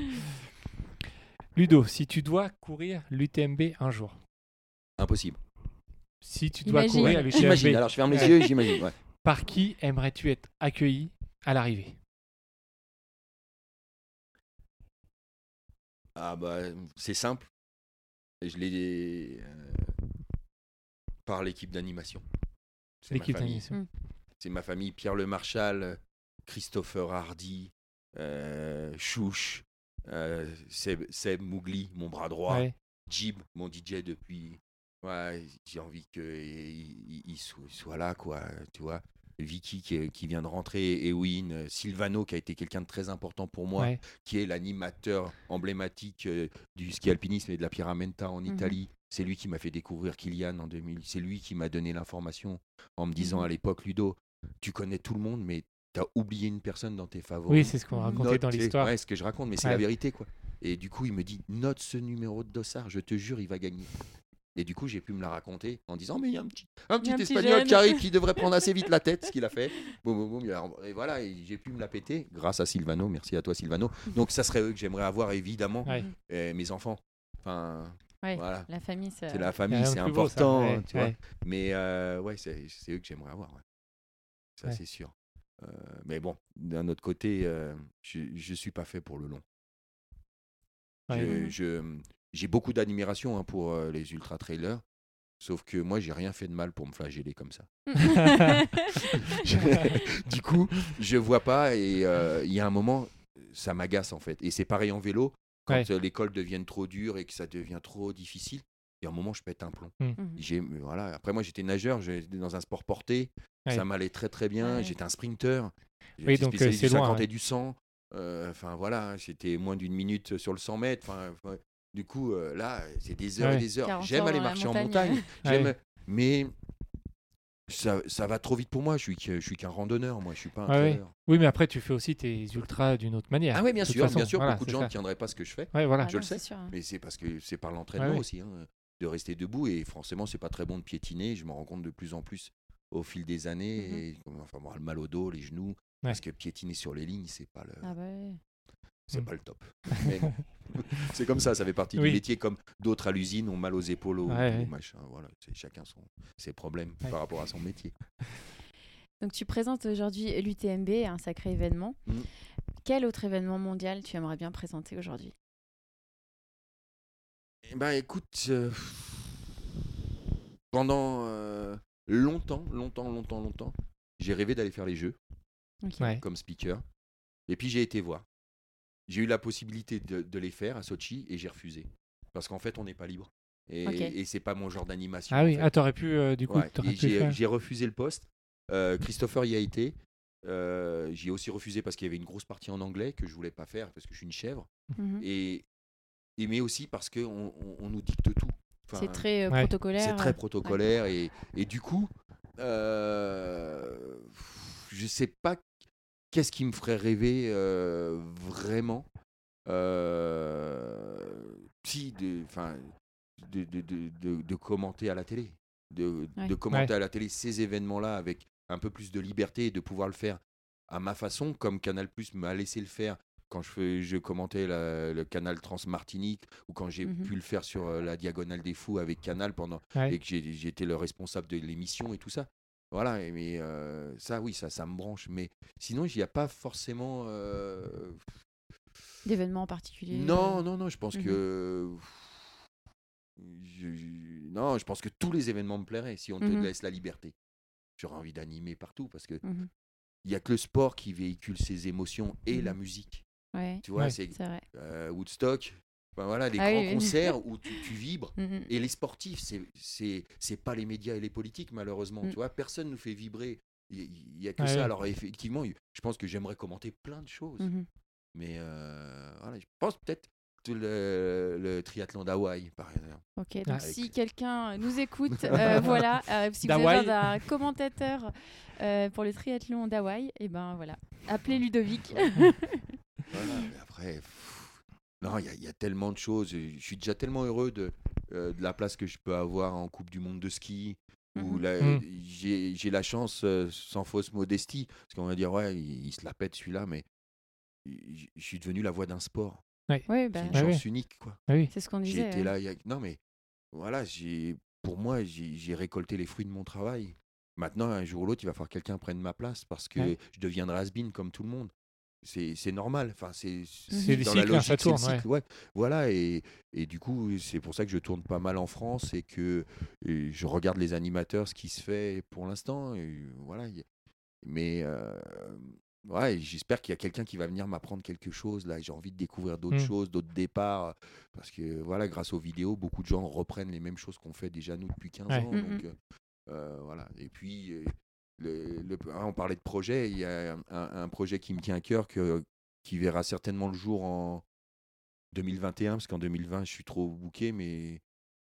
Ludo, si tu dois courir l'UTMB un jour, Impossible. si tu dois Imagine. courir J'imagine. l'UTMB, Alors je ferme les yeux, j'imagine. ouais. par qui aimerais-tu être accueilli à l'arrivée? Ah bah c'est simple. Je l'ai euh, par l'équipe d'animation. C'est ma L'équipe famille. d'animation. Mm. C'est ma famille. Pierre Le Marchal, Christopher Hardy, euh, Chouche, euh, Seb, Seb Mougli, mon bras droit, Ouais. Jib, mon DJ depuis. Ouais, j'ai envie qu'il il, il soit, il soit là, quoi. Tu vois. Vicky qui, qui vient de rentrer, Ewin, euh, Silvano qui a été quelqu'un de très important pour moi, Ouais. qui est l'animateur emblématique euh, du ski alpinisme et de la Pyramenta en Mhm. Italie. C'est lui qui m'a fait découvrir Kylian en 2000. C'est lui qui m'a donné l'information en me disant Mhm. à l'époque, Ludo, tu connais tout le monde, mais tu as oublié une personne dans tes favoris. Oui, c'est ce qu'on racontait dans l'histoire. Ouais, ce que je raconte, mais c'est Ouais. la vérité, quoi. Et du coup, il me dit, note ce numéro de dossard, je te jure, il va gagner. Et du coup, j'ai pu me la raconter en disant, mais il y a un petit, un petit un petit espagnol jeune. qui arrive qui devrait prendre assez vite la tête, ce qu'il a fait. Boum, boum, boum, Et voilà, et j'ai pu me la péter grâce à Silvano. Merci à toi, Silvano. Donc, ça serait eux que j'aimerais avoir, évidemment, Ouais. et mes enfants. Enfin, Ouais, voilà. La famille. C'est la famille, c'est plus beau, ça. important, Ouais, tu vois. Mais euh, ouais, c'est c'est eux que j'aimerais avoir. ouais. Ça, Ouais. c'est sûr. Euh, mais bon, d'un autre côté, euh, je ne suis pas fait pour le long. Ouais. Je- je- J'ai beaucoup d'admiration hein, pour euh, les ultra-trailers. Sauf que moi, j'ai rien fait de mal pour me flageller comme ça. du coup, je vois pas et euh, il y a un moment, ça m'agace en fait. Et c'est pareil en vélo, quand Ouais. l'école devient trop dure et que ça devient trop difficile, il y a un moment, je pète un plomb. Mhm. J'ai, voilà. Après, moi, j'étais nageur, j'étais dans un sport porté, Ouais. ça m'allait très très bien. Ouais. J'étais un sprinter, Oui, j'étais donc, spécialiste c'est du loin, 50 ouais. et du 100. Euh, Enfin voilà, j'étais moins d'une minute sur le 100 mètres. Enfin, ouais. Du coup, euh, là, c'est des heures Ouais. et des heures. 40 J'aime aller marcher en montagne. j'aime- Ouais. mais ça, ça va trop vite pour moi. Je suis, je suis qu'un randonneur, moi. Je suis pas un trailer. Oui, mais après, tu fais aussi tes ultras d'une autre manière. Ah oui, bien sûr, façon. bien sûr. Voilà, beaucoup de gens ne tiendraient pas ce que je fais. Ouais, voilà. Ah je le non, sais. sûr, hein. Mais c'est parce que c'est par l'entraînement aussi, hein, de rester debout. Et forcément, c'est pas très bon de piétiner. Je me rends compte de plus en plus au fil des années. Mhm. et, enfin, avoir le mal au dos, les genoux. Parce que piétiner sur les lignes, c'est pas le, Ah bah ouais. c'est Mm. pas le top. Mais bon, c'est comme ça, ça fait partie Oui. du métier. Comme d'autres à l'usine ont mal aux épaules, Ouais, ouais. machin. Voilà, c'est chacun son, ses problèmes Ouais. par rapport à son métier. Donc tu présentes aujourd'hui l'UTMB, un sacré événement. Mhm. Quel autre événement mondial tu aimerais bien présenter aujourd'hui? Eh ben, écoute, euh, pendant euh, longtemps, longtemps, longtemps, longtemps, j'ai rêvé d'aller faire les jeux. Comme speaker. Et puis j'ai été voir. J'ai eu la possibilité de, de les faire à Sochi et j'ai refusé. Parce qu'en fait, on n'est pas libre. Et, Ok. et c'est pas mon genre d'animation. Ah en oui, fait. ah, t'aurais pu, euh, du coup, Ouais, j'ai refusé le poste. Euh, Christopher y a été. Euh, j'ai aussi refusé parce qu'il y avait une grosse partie en anglais que je voulais pas faire parce que je suis une chèvre. Mhm. Et, et mais aussi parce qu'on on, on nous dicte tout. Enfin, C'est très euh, Ouais. protocolaire. c'est très protocolaire et, et du coup, euh, je sais pas qu'est-ce qui me ferait rêver euh, vraiment. Euh, si, de, enfin, de, de, de, de- de commenter à la télé, de, Ouais. de commenter Ouais. à la télé ces événements-là avec un peu plus de liberté et de pouvoir le faire à ma façon, comme Canal Plus m'a laissé le faire quand je, fais, je commentais la- le canal Trans-Martinique ou quand j'ai Mhm. pu le faire sur euh, la Diagonale des Fous avec Canal pendant Ouais. et que j'ai- j'étais le responsable de l'émission et tout ça. Voilà, mais euh, ça, oui, ça, ça me branche. Mais sinon, il n'y a pas forcément. euh, D'événements en particulier. Non, non, non, je pense Mhm. que. je- je- Non, je pense que tous les événements me plairaient si on te Mhm. laisse la liberté. J'aurais envie d'animer partout parce que mhm. il y a que le sport qui véhicule ses émotions et la musique. Ouais, Tu vois, Ouais. c'est c'est vrai. euh, Woodstock, enfin, voilà, les Ah grands oui, oui. concerts où tu, tu vibres. Mhm. Et les sportifs, c'est c'est c'est pas les médias et les politiques malheureusement. Mm. Tu vois, personne nous fait vibrer. Il y, a que Ah ça. oui. Alors effectivement, je pense que j'aimerais commenter plein de choses. Mhm. Mais euh, voilà, je pense peut-être que le, le triathlon d'Hawaï, par exemple. Ok, donc si quelqu'un nous écoute, euh, voilà, euh, si vous avez besoin d'un commentateur euh, pour le triathlon d'Hawaï, et ben voilà, appelez Ludovic. Voilà, mais après, pff, non, il y, a- il y a tellement de choses. Je suis déjà tellement heureux de, euh, de la place que je peux avoir en Coupe du Monde de ski. Où Mhm. Mhm. j'ai j'ai la chance, euh, sans fausse modestie, parce qu'on va dire, ouais, il, il se la pète celui-là, mais je suis devenu la voix d'un sport. Oui, C'est bah, une Ah oui. chance unique, quoi. Ah oui. c'est ce qu'on disait. ouais. là. y a- Non, mais voilà, j'ai pour moi, j'ai j'ai récolté les fruits de mon travail. Maintenant, un jour ou l'autre, il va falloir que quelqu'un prenne ma place parce que Ouais. je deviendrai has comme tout le monde. C'est normal. Enfin, c'est C'est des dans la cycles, ça logique, tourne, ouais. cycle, ouais. Voilà, et, et du coup, c'est pour ça que je tourne pas mal en France et que et je regarde les animateurs, ce qui se fait pour l'instant. Voilà, mais euh, ouais, j'espère qu'il y a quelqu'un qui va venir m'apprendre quelque chose. Là, j'ai envie de découvrir d'autres Mm. choses, d'autres départs, parce que voilà, grâce aux vidéos, beaucoup de gens reprennent les mêmes choses qu'on fait déjà nous depuis 15 Ouais. ans. Donc, euh, euh, voilà. Et puis, euh, le, le- ah, on parlait de projet. Il y a un, un projet qui me tient à cœur, que, qui verra certainement le jour en 2021, parce qu'en 2020, je suis trop bouqué, mais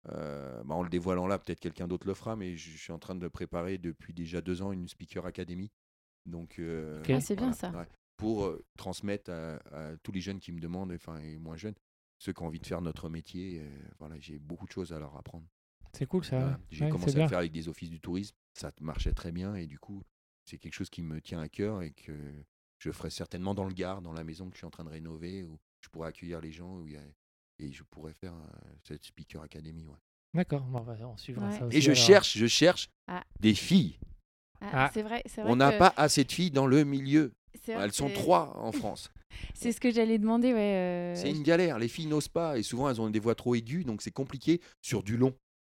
euh, bah, en le dévoilant là, peut-être quelqu'un d'autre le fera, mais je, je suis en train de préparer depuis déjà deux ans une Speaker Academy. Donc, euh. Ah, c'est bien, ça. ouais, pour euh, transmettre à, à tous les jeunes qui me demandent, enfin, et moins jeunes, ceux qui ont envie de faire notre métier. euh, voilà, j'ai beaucoup de choses à leur apprendre. C'est cool ça. J'ai Ouais, commencé à le faire avec des offices du tourisme, ça marchait très bien et du coup, c'est quelque chose qui me tient à cœur et que je ferai certainement dans le Gard, dans la maison que je suis en train de rénover, où je pourrais accueillir les gens où il y a- et je pourrais faire euh, cette Speaker Academy. ouais. D'accord, bon, on suivra Ouais. ça aussi. Et je alors. cherche, je cherche Ah. des filles. Ah, Ah. C'est vrai, c'est vrai. On n'a que- pas assez de filles dans le milieu. Elles sont trois en France. C'est ce que j'allais demander, ouais. euh, C'est une galère. Les filles n'osent pas et souvent elles ont des voix trop aiguës, donc c'est compliqué sur du long.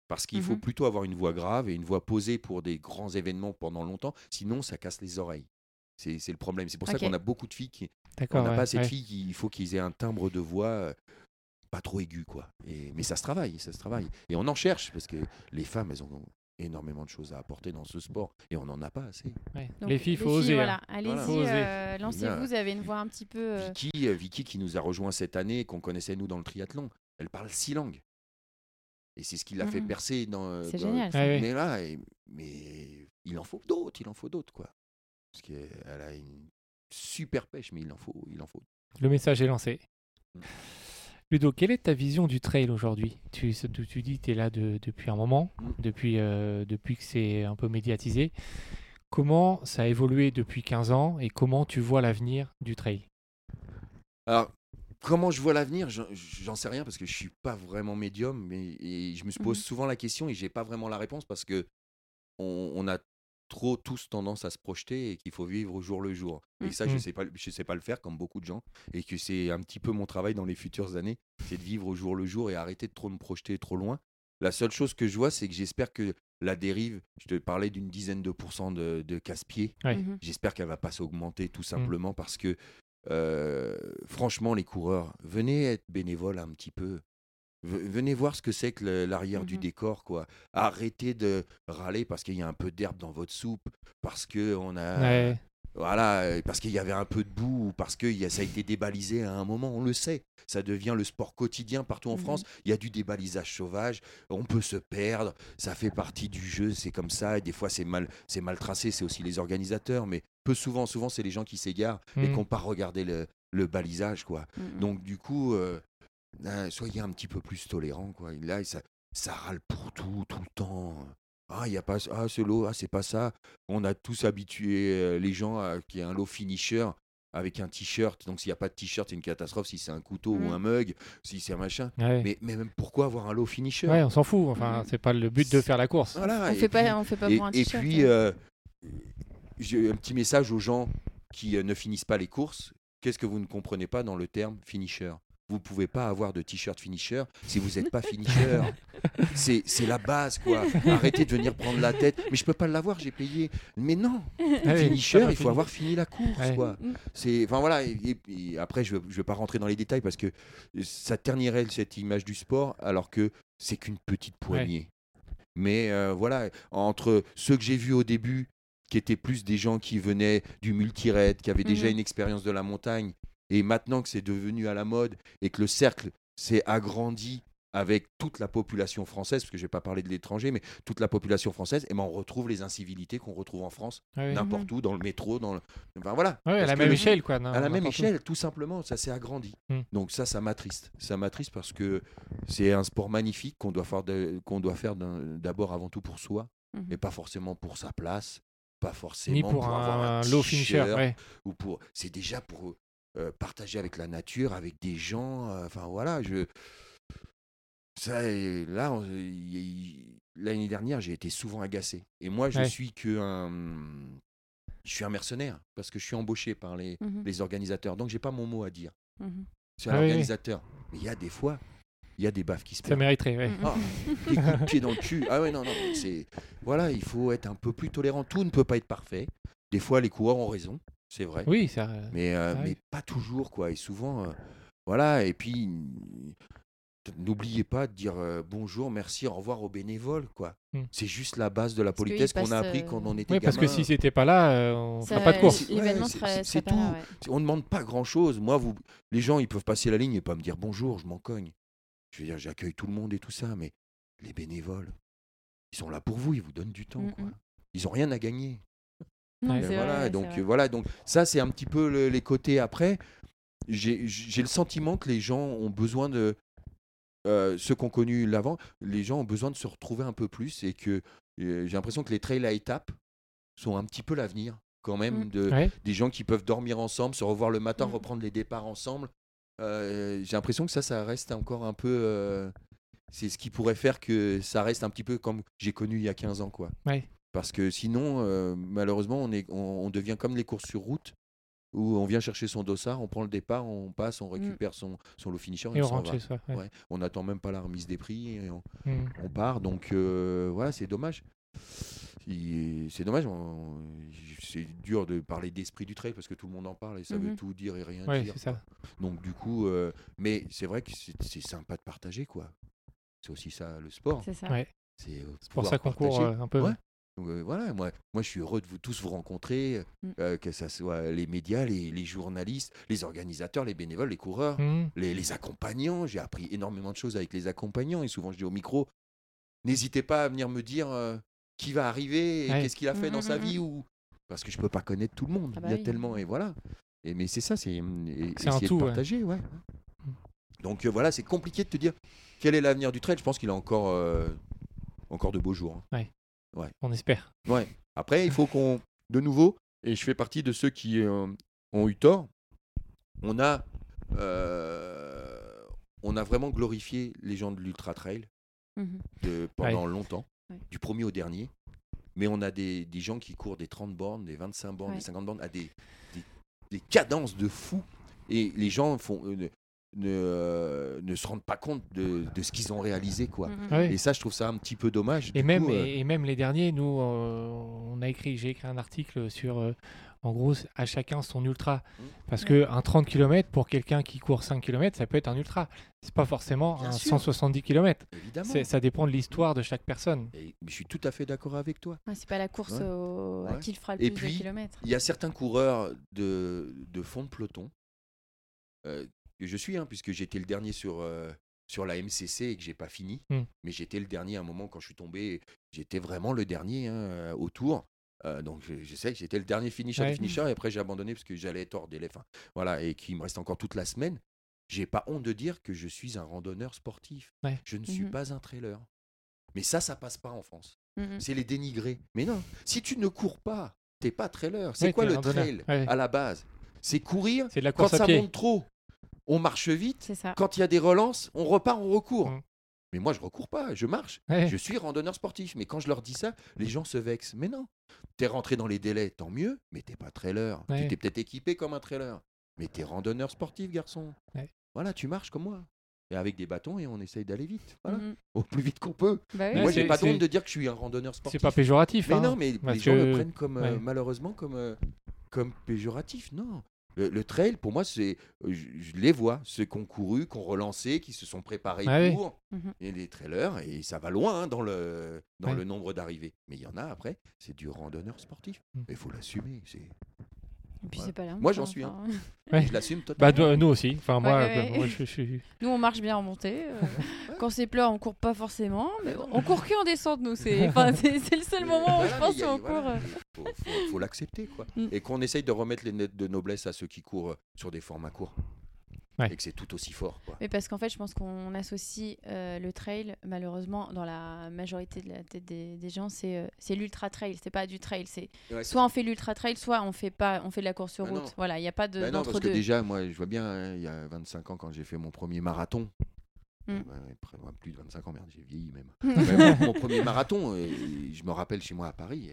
Parce qu'il faut Mhm. plutôt avoir une voix grave et une voix posée pour des grands événements pendant longtemps, sinon ça casse les oreilles. C'est le problème. C'est pour ça qu'on a beaucoup de filles qui. On D'accord. n'a ouais, pas assez de filles qui. Il faut qu'ils aient un timbre de voix euh, pas trop aigu, quoi. Et, mais ça se travaille, ça se travaille. Et on en cherche parce que les femmes, elles ont énormément de choses à apporter dans ce sport et on n'en a pas assez. Ouais. donc, les filles, il faut oser. hein. Voilà, allez-y, Voilà. Faut oser. euh, lancez-vous. Vous avez une voix un petit peu. euh, Vicky, euh, Vicky qui nous a rejoint cette année, et qu'on connaissait nous dans le triathlon, elle parle six langues. Et c'est ce qui l'a fait Mhm. percer dans. euh, C'est dans- génial. ça. Ouais. Mais là, et- mais il en faut d'autres, il en faut d'autres, quoi. Parce qu'elle a une super pêche, mais il en faut, il en faut. Le message est lancé. Mm. Ludo, quelle est ta vision du trail aujourd'hui? Tu, tu, tu dis que tu es là de- depuis un moment, Mm. depuis, euh, depuis que c'est un peu médiatisé. Comment ça a évolué depuis 15 ans et comment tu vois l'avenir du trail? Alors, comment je vois l'avenir J'en- sais rien parce que je suis pas vraiment médium, mais et je me pose Mhm. souvent la question et j'ai pas vraiment la réponse parce que on, on a trop tous tendance à se projeter et qu'il faut vivre au jour le jour. Et Mhm. ça, je sais pas, je sais pas le faire comme beaucoup de gens et que c'est un petit peu mon travail dans les futures années, c'est de vivre au jour le jour et arrêter de trop me projeter trop loin. La seule chose que je vois, c'est que j'espère que la dérive, je te parlais d'une dizaine de pourcents de, de casse-pieds, Ouais. Mhm. J'espère qu'elle va pas s'augmenter Mmh. tout simplement parce que euh, franchement les coureurs venez être bénévoles un petit peu venez voir ce que c'est que l'arrière du Mhm. décor quoi arrêtez de râler parce qu'il y a un peu d'herbe dans votre soupe parce que on a Ouais. Voilà euh, parce qu'il y avait un peu de boue ou parce que ça a été débalisé à un moment on le sait ça devient le sport quotidien partout en Mhm. France il y a du débalisage sauvage on peut se perdre ça fait partie du jeu c'est comme ça et des fois c'est mal c'est mal tracé c'est aussi les organisateurs mais peu souvent souvent c'est les gens qui s'égarent et Mhm. qui n'ont pas regardé le, le balisage quoi Mhm. donc du coup euh, euh, soyez un petit peu plus tolérants quoi là ça ça râle pour tout tout le temps ah il y a pas ah ce lot ah c'est pas ça on a tous habitué euh, les gens à qu'il y ait un lot finisher avec un t-shirt donc s'il n'y a pas de t-shirt c'est une catastrophe si c'est un couteau ou un mug si c'est un machin Ouais. mais, mais même pourquoi avoir un lot finisher? Ouais, on s'en fout. Enfin, Mhm. c'est pas le but de faire la course. Voilà, on et fait puis- pas, on fait pas et, pour un et t-shirt. puis, hein. euh, j'ai un petit message aux gens qui euh, ne finissent pas les courses. Qu'est-ce que vous ne comprenez pas dans le terme finisher? Vous ne pouvez pas avoir de t-shirt finisher si vous n'êtes pas finisher. C'est la base, quoi. Arrêtez de venir prendre la tête. Mais je peux pas l'avoir, j'ai payé. Mais non, Ouais, finisher, il faut avoir fini la course, quoi. Mm. C'est, enfin voilà. Et, et- et après, je ne vais pas rentrer dans les détails parce que ça ternirait cette image du sport, alors que c'est qu'une petite poignée. Mais euh, voilà, entre ceux que j'ai vus au début, qui étaient plus des gens qui venaient du multi-raid, qui avaient déjà Mhm. une expérience de la montagne, et maintenant que c'est devenu à la mode et que le cercle s'est agrandi avec toute la population française, parce que je ne vais pas parler de l'étranger, mais toute la population française, et ben on retrouve les incivilités qu'on retrouve en France, Ouais, n'importe où, dans le métro, dans le... Enfin voilà. Ouais, à Parce la même le- échelle, quoi. non, à la même où. échelle, tout simplement, ça s'est agrandi. Mm. Donc ça, ça m'attriste. Ça m'attriste parce que c'est un sport magnifique qu'on doit faire, de- qu'on doit faire d'abord avant tout pour soi, Mhm. et pas forcément pour sa place, pas forcément Ni pour avoir un, un low finisher. Ouais. ou pour. C'est déjà pour euh, partager avec la nature, avec des gens. euh, Enfin voilà, je. Ça, et là, on- y- y- l'année dernière, j'ai été souvent agacé. Et moi, je Ouais. suis que un, je suis un mercenaire parce que je suis embauché par les, Mhm. les organisateurs. Donc, j'ai pas mon mot à dire. Mhm. C'est Ah à oui, oui. l'organisateur. Mais il y a des fois, il y a des baffes qui se Ça perdent. mériterait, ouais. Mhm. Ah, des coups de pied dans le cul. Ah ouais, non, non. C'est voilà, il faut être un peu plus tolérant. Tout ne peut pas être parfait. Des fois, les coureurs ont raison, c'est vrai. Oui, ça. Mais, euh, ça mais pas toujours, quoi. Et souvent, euh, voilà. Et puis, n'oubliez pas de dire euh, bonjour, merci, au revoir aux bénévoles, quoi. Mm. C'est juste la base de la politesse qu'on a appris euh, quand on était Oui, parce que si c'était pas là, euh, on ferait pas de course. L'événement c'est- tout. là, ouais. On ne demande pas grand-chose. Moi, vous, les gens, ils peuvent passer la ligne et pas me dire bonjour, je m'en cogne. Je veux dire, j'accueille tout le monde et tout ça, mais les bénévoles, ils sont là pour vous, ils vous donnent du temps, Mm, quoi. mm. Ils ont rien à gagner. Non. Et voilà, vrai, donc euh, voilà, donc ça c'est un petit peu le- les côtés après. J'ai j'ai le sentiment que les gens ont besoin de euh, ceux qui ont connu l'avant, les gens ont besoin de se retrouver un peu plus et que euh, j'ai l'impression que les trails à étapes sont un petit peu l'avenir quand même Mm. de Ouais. des gens qui peuvent dormir ensemble, se revoir le matin, Mm. reprendre les départs ensemble. Euh, j'ai l'impression que ça, ça reste encore un peu. euh, c'est ce qui pourrait faire que ça reste un petit peu comme j'ai connu il y a 15 ans, quoi. Ouais. Parce que sinon, euh, malheureusement, on, est, on, on devient comme les courses sur route où on vient chercher son dossard, on prend le départ, on passe, on récupère son, son lot finisher et, Et on rentre va. chez soi. ouais. Ouais. On n'attend même pas la remise des prix et on, Mm. on part. Donc euh, voilà, c'est dommage. C'est dommage. C'est dur de parler d'esprit du trail parce que tout le monde en parle et ça veut Mhm. tout dire et rien Ouais, dire. ça. Donc du coup, euh, mais c'est vrai que c'est c'est sympa de partager quoi. C'est aussi ça le sport. C'est ça. Ouais. C'est C'est pour ça qu'on court euh, un peu. Ouais. Donc, euh, voilà, moi, moi je suis heureux de vous tous vous rencontrer, Mm. euh, que ce soit les médias, les, les journalistes, les organisateurs, les bénévoles, les coureurs, Mm. les, les accompagnants. J'ai appris énormément de choses avec les accompagnants et souvent je dis au micro, n'hésitez pas à venir me dire euh, qui va arriver et Ouais. qu'est-ce qu'il a fait Mm, dans mm, sa vie ou parce que je peux pas connaître tout le monde. Ah bah Il y a oui. tellement et voilà. Et mais c'est ça, c'est et C'est un essayer tout, de partager, ouais. Donc euh, voilà, c'est compliqué de te dire quel est l'avenir du trail. Je pense qu'il a encore euh, encore de beaux jours. hein. On espère. Ouais. Après, il faut qu'on, de nouveau, et je fais partie de ceux qui euh, ont eu tort, on a, euh, on a vraiment glorifié les gens de l'ultra trail Mhm. de- pendant longtemps, Ouais. du premier au dernier. Mais on a des, des gens qui courent des 30 bornes, des 25 bornes, Ouais. des 50 bornes, à des, des, des cadences de fou. Et les gens font, euh, ne, ne, euh, ne se rendent pas compte de, de ce qu'ils ont réalisé. quoi. Mhm. Ouais. Et ça, je trouve ça un petit peu dommage. Et Du même, coup, euh, et, même les derniers, nous, euh, on a écrit, j'ai écrit un article sur, euh, en gros, à chacun son ultra. Mm. Parce que un 30 km pour quelqu'un qui court 5 km, ça peut être un ultra. C'est pas forcément Bien un sûr. 170 km. Ça dépend de l'histoire de chaque personne. Et je suis tout à fait d'accord avec toi. Ouais, c'est pas la course Ouais. au- à qui le fera le Et plus puis, de kilomètres. Il y a certains coureurs de, de fond de peloton euh, que je suis, hein, puisque j'étais le dernier sur, euh, sur la MCC et que j'ai pas fini. Mm. Mais j'étais le dernier à un moment quand je suis tombé. J'étais vraiment le dernier hein, euh, au tour. Euh, donc je, je sais que j'étais le dernier finisher Ouais. finishers et après j'ai abandonné parce que j'allais être hors délai. Enfin, voilà, et qu'il me reste encore toute la semaine. J'ai pas honte de dire que je suis un randonneur sportif. Ouais. Je ne suis Mhm. pas un trailer. Mais ça, ça passe pas en France. Mhm. C'est les dénigrer. Mais non, si tu ne cours pas, t'es pas trailer. C'est Ouais, quoi le randonneur. trail Ouais. à la base? C'est courir. C'est de la Quand à ça pied. monte trop, on marche vite. Quand il y a des relances, on repart, on recourt. Mm. Mais moi, je recours pas, je marche. Ouais. Je suis randonneur sportif. Mais quand je leur dis ça, les gens se vexent. Mais non, t'es rentré dans les délais, tant mieux. Mais t'es pas trailer. Ouais. Tu t'es peut-être équipé comme un trailer. Mais t'es randonneur sportif, garçon. Ouais. Voilà, tu marches comme moi. Et avec des bâtons, et on essaye d'aller vite. Voilà. Mhm. Au plus vite qu'on peut. Bah oui. Moi, j'ai pas honte de dire que je suis un randonneur sportif. C'est pas péjoratif. Mais hein. non, mais les gens le prennent comme, euh, malheureusement comme, euh, comme péjoratif. Non. Le, le trail, pour moi, c'est, euh, je, je les vois, ceux qui ont couru, qui ont relancé, qui se sont préparés Ah pour. Et les trailers, et ça va loin hein, dans, le, dans Ouais. le nombre d'arrivées. Mais il y en a après, c'est du randonneur sportif. Mm. Il faut l'assumer. C'est... Et puis Ouais. c'est pas là. Moi, j'en suis. Ouais. Je l'assume Bah, totalement. nous nous aussi. Enfin, moi, Ouais, ouais, moi, je, je suis. Nous, on marche bien en montée. euh, Quand c'est plat, on court pas forcément. Mais on court que en descente, nous. C'est enfin, le seul moment où voilà, je pense il y a- où on voilà. court. euh. faut, faut- faut l'accepter quoi. Mm. Et qu'on essaye de remettre les lettres de noblesse à ceux qui courent euh, sur des formats courts. Ouais. Et que c'est tout aussi fort quoi. Mais parce qu'en fait, je pense qu'on associe euh, le trail, malheureusement, dans la majorité de la tête des, des gens, c'est euh, c'est l'ultra trail. C'est pas du trail. C'est Ouais, soit on fait l'ultra trail, soit on fait pas, on fait de la course sur Bah non. route. Voilà, il n'y a pas de Bah non, parce que déjà, moi, je vois bien, hein, il y a 25 ans, quand j'ai fait mon premier marathon, Mm. euh, ouais, près- ouais, plus de 25 ans, merde, j'ai vieilli même. Mon, mon premier marathon, je me rappelle chez moi à Paris,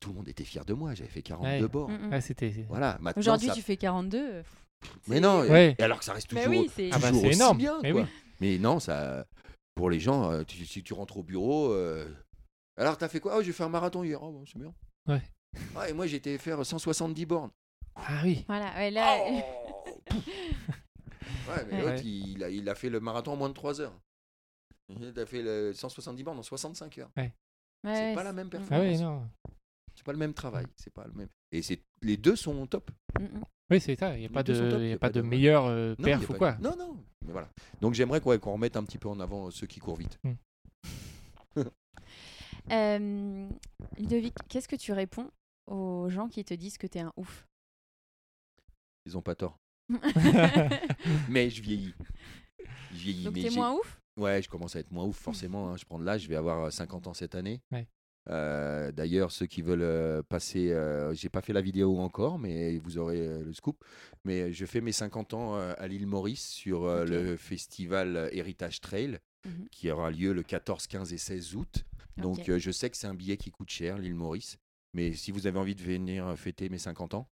tout le monde était fier de moi. J'avais fait 42 Ouais. bords. Mm, mm. Ouais, c'était. Voilà. Aujourd'hui, ça- tu fais 42. Euh, Mais non. Ouais. Et alors que ça reste Bah toujours, oui, c'est. Ah bah, toujours c'est aussi énorme. bien. Mais quoi. oui. Mais non, ça, pour les gens, euh, tu- si tu rentres au bureau, euh, alors t'as fait quoi? Oh, j'ai fait un marathon hier. Oh, bon, c'est bien. Ouais. Ah, et moi, j'ai été faire 170 bornes. Ah oui. Voilà, ouais, là. Oh, pouf. ouais, mais Ouais. l'autre, il, a, il a fait le marathon en moins de 3 heures. Il a fait le 170 bornes en 65 heures. ouais, c'est pas la même mm, Ah performance. oui, non. C'est pas le même travail. C'est pas le même. Et c'est les deux sont top. mm, mm. Oui, c'est ça. Il n'y a pas top, de, y a a pas pas de de- meilleur euh, Non, perf ou quoi. de- Non, non. Mais voilà. Donc j'aimerais qu'on remette un petit peu en avant ceux qui courent vite. Euh, Ludovic, qu'est-ce que tu réponds aux gens qui te disent que t'es un ouf? Ils ont pas tort. Mais je vieillis. Je vieillis. Donc t'es moins ouf? Ouais, je commence à être moins ouf, forcément. hein. Je prends de l'âge, je vais avoir euh, 50 ans cette année. Ouais. Euh, D'ailleurs, ceux qui veulent euh, passer, euh, j'ai pas fait la vidéo encore, mais vous aurez euh, le scoop. Mais je fais mes 50 ans à l'île Maurice sur le festival Héritage Trail Mhm. qui aura lieu le 14, 15 et 16 août. Donc je sais que c'est un billet qui coûte cher, l'île Maurice. Mais si vous avez envie de venir fêter mes 50 ans,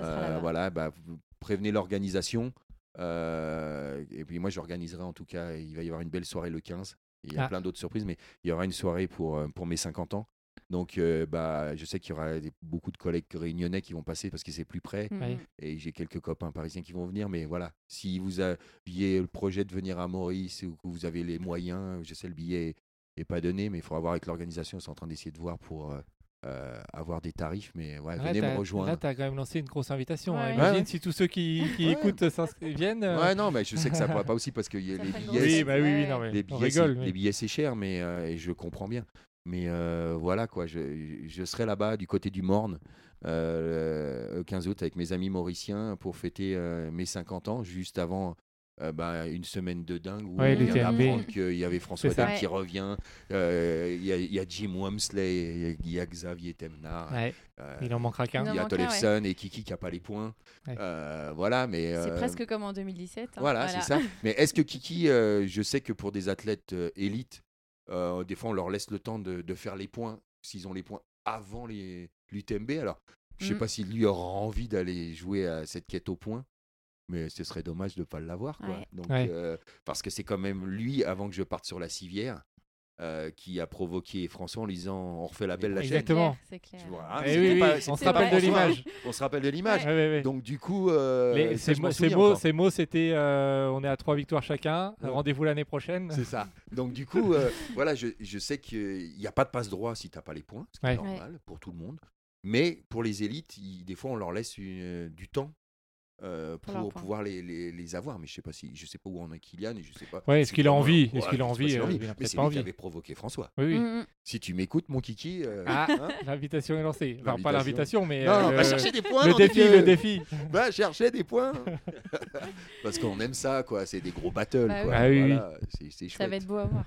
euh, voilà, bah, vous prévenez l'organisation. euh, et puis moi, j'organiserai en tout cas, il va y avoir une belle soirée le 15. Il y a Ah. plein d'autres surprises, mais il y aura une soirée pour, euh, pour mes 50 ans. Donc, euh, bah, je sais qu'il y aura des- beaucoup de collègues réunionnais qui vont passer parce que c'est plus près. Mm, Ouais. mm. Et j'ai quelques copains parisiens qui vont venir. Mais voilà, si vous aviez le projet de venir à Maurice ou que vous avez les moyens, je sais le billet n'est pas donné, mais il faudra voir avec l'organisation. Ils sont en train d'essayer de voir pour euh, euh, avoir des tarifs. Mais ouais, Là, venez me rejoindre. Là, tu as quand même lancé une grosse invitation. hein. Imagine Ouais, si tous ceux qui, qui Ouais. écoutent viennent. euh, Ouais, non, mais je sais que ça pourra pas aussi parce que y a les billets, Oui, c'est- bah oui, oui, non, mais les on billets, c'est- rigole. les billets, c'est cher, mais euh, et je comprends bien. Mais euh, voilà, quoi, je, je serai là-bas du côté du Morne euh, le 15 août avec mes amis mauriciens pour fêter euh, mes 50 ans, juste avant euh, bah, une semaine de dingue où Ouais, on vient d'apprendre qu'il y avait François ça. Dalle qui revient, euh, il y, a- il y a Jim Wamsley, il y a- il y a Xavier Temnar, Ouais, euh, il en manquera qu'un. Il il y a Tollefson et Kiki qui n'a pas les points. Ouais. Euh, voilà, mais... C'est euh, presque comme en 2017. hein. voilà, c'est ça. Mais est-ce que Kiki, euh, je sais que pour des athlètes euh, élites, euh, des fois on leur laisse le temps de, de faire les points, s'ils ont les points avant les l'UTMB. Alors, je sais Mm. pas si lui aura envie d'aller jouer à cette quête au point, mais ce serait dommage de ne pas l'avoir. quoi. Ouais. Donc, Ouais. euh, parce que c'est quand même lui, avant que je parte sur la civière, euh, qui a provoqué François en lui disant on refait la belle la chaîne. Exactement. C'est clair. Je vois, ah, Eh oui, on se rappelle de l'image. On se rappelle de l'image. Ouais. Donc du coup, euh, Les- ça, ces mots, ces mots, encore. ces mots, c'était euh, on est à trois victoires chacun. Ouais. Rendez-vous l'année prochaine. C'est ça. Donc du coup, euh, voilà, je, je sais qu'il n'y a pas de passe droit si tu n'as pas les points, ce qui est Ouais. normal pour tout le monde. Mais pour les élites, des fois, on leur laisse une- du temps euh, Pour pouvoir les, les- les avoir. Mais je sais pas si, je sais pas où en est Kylian et je sais pas. Ouais, est-ce si qu'il a envie Est-ce qu'il a envie s'il euh, envie. Mais c'est pas lui qui avait provoqué François. Oui, oui. Mm, mm. Si tu m'écoutes, mon kiki. euh, Ah, hein, l'invitation est lancée. Enfin, pas L'invitation. mais non, euh, chercher des points. le défi, le défi. Va chercher des points. Parce qu'on aime ça, quoi. C'est des gros battles, Bah quoi. oui. Ah oui, oui. Ça va être beau à voir.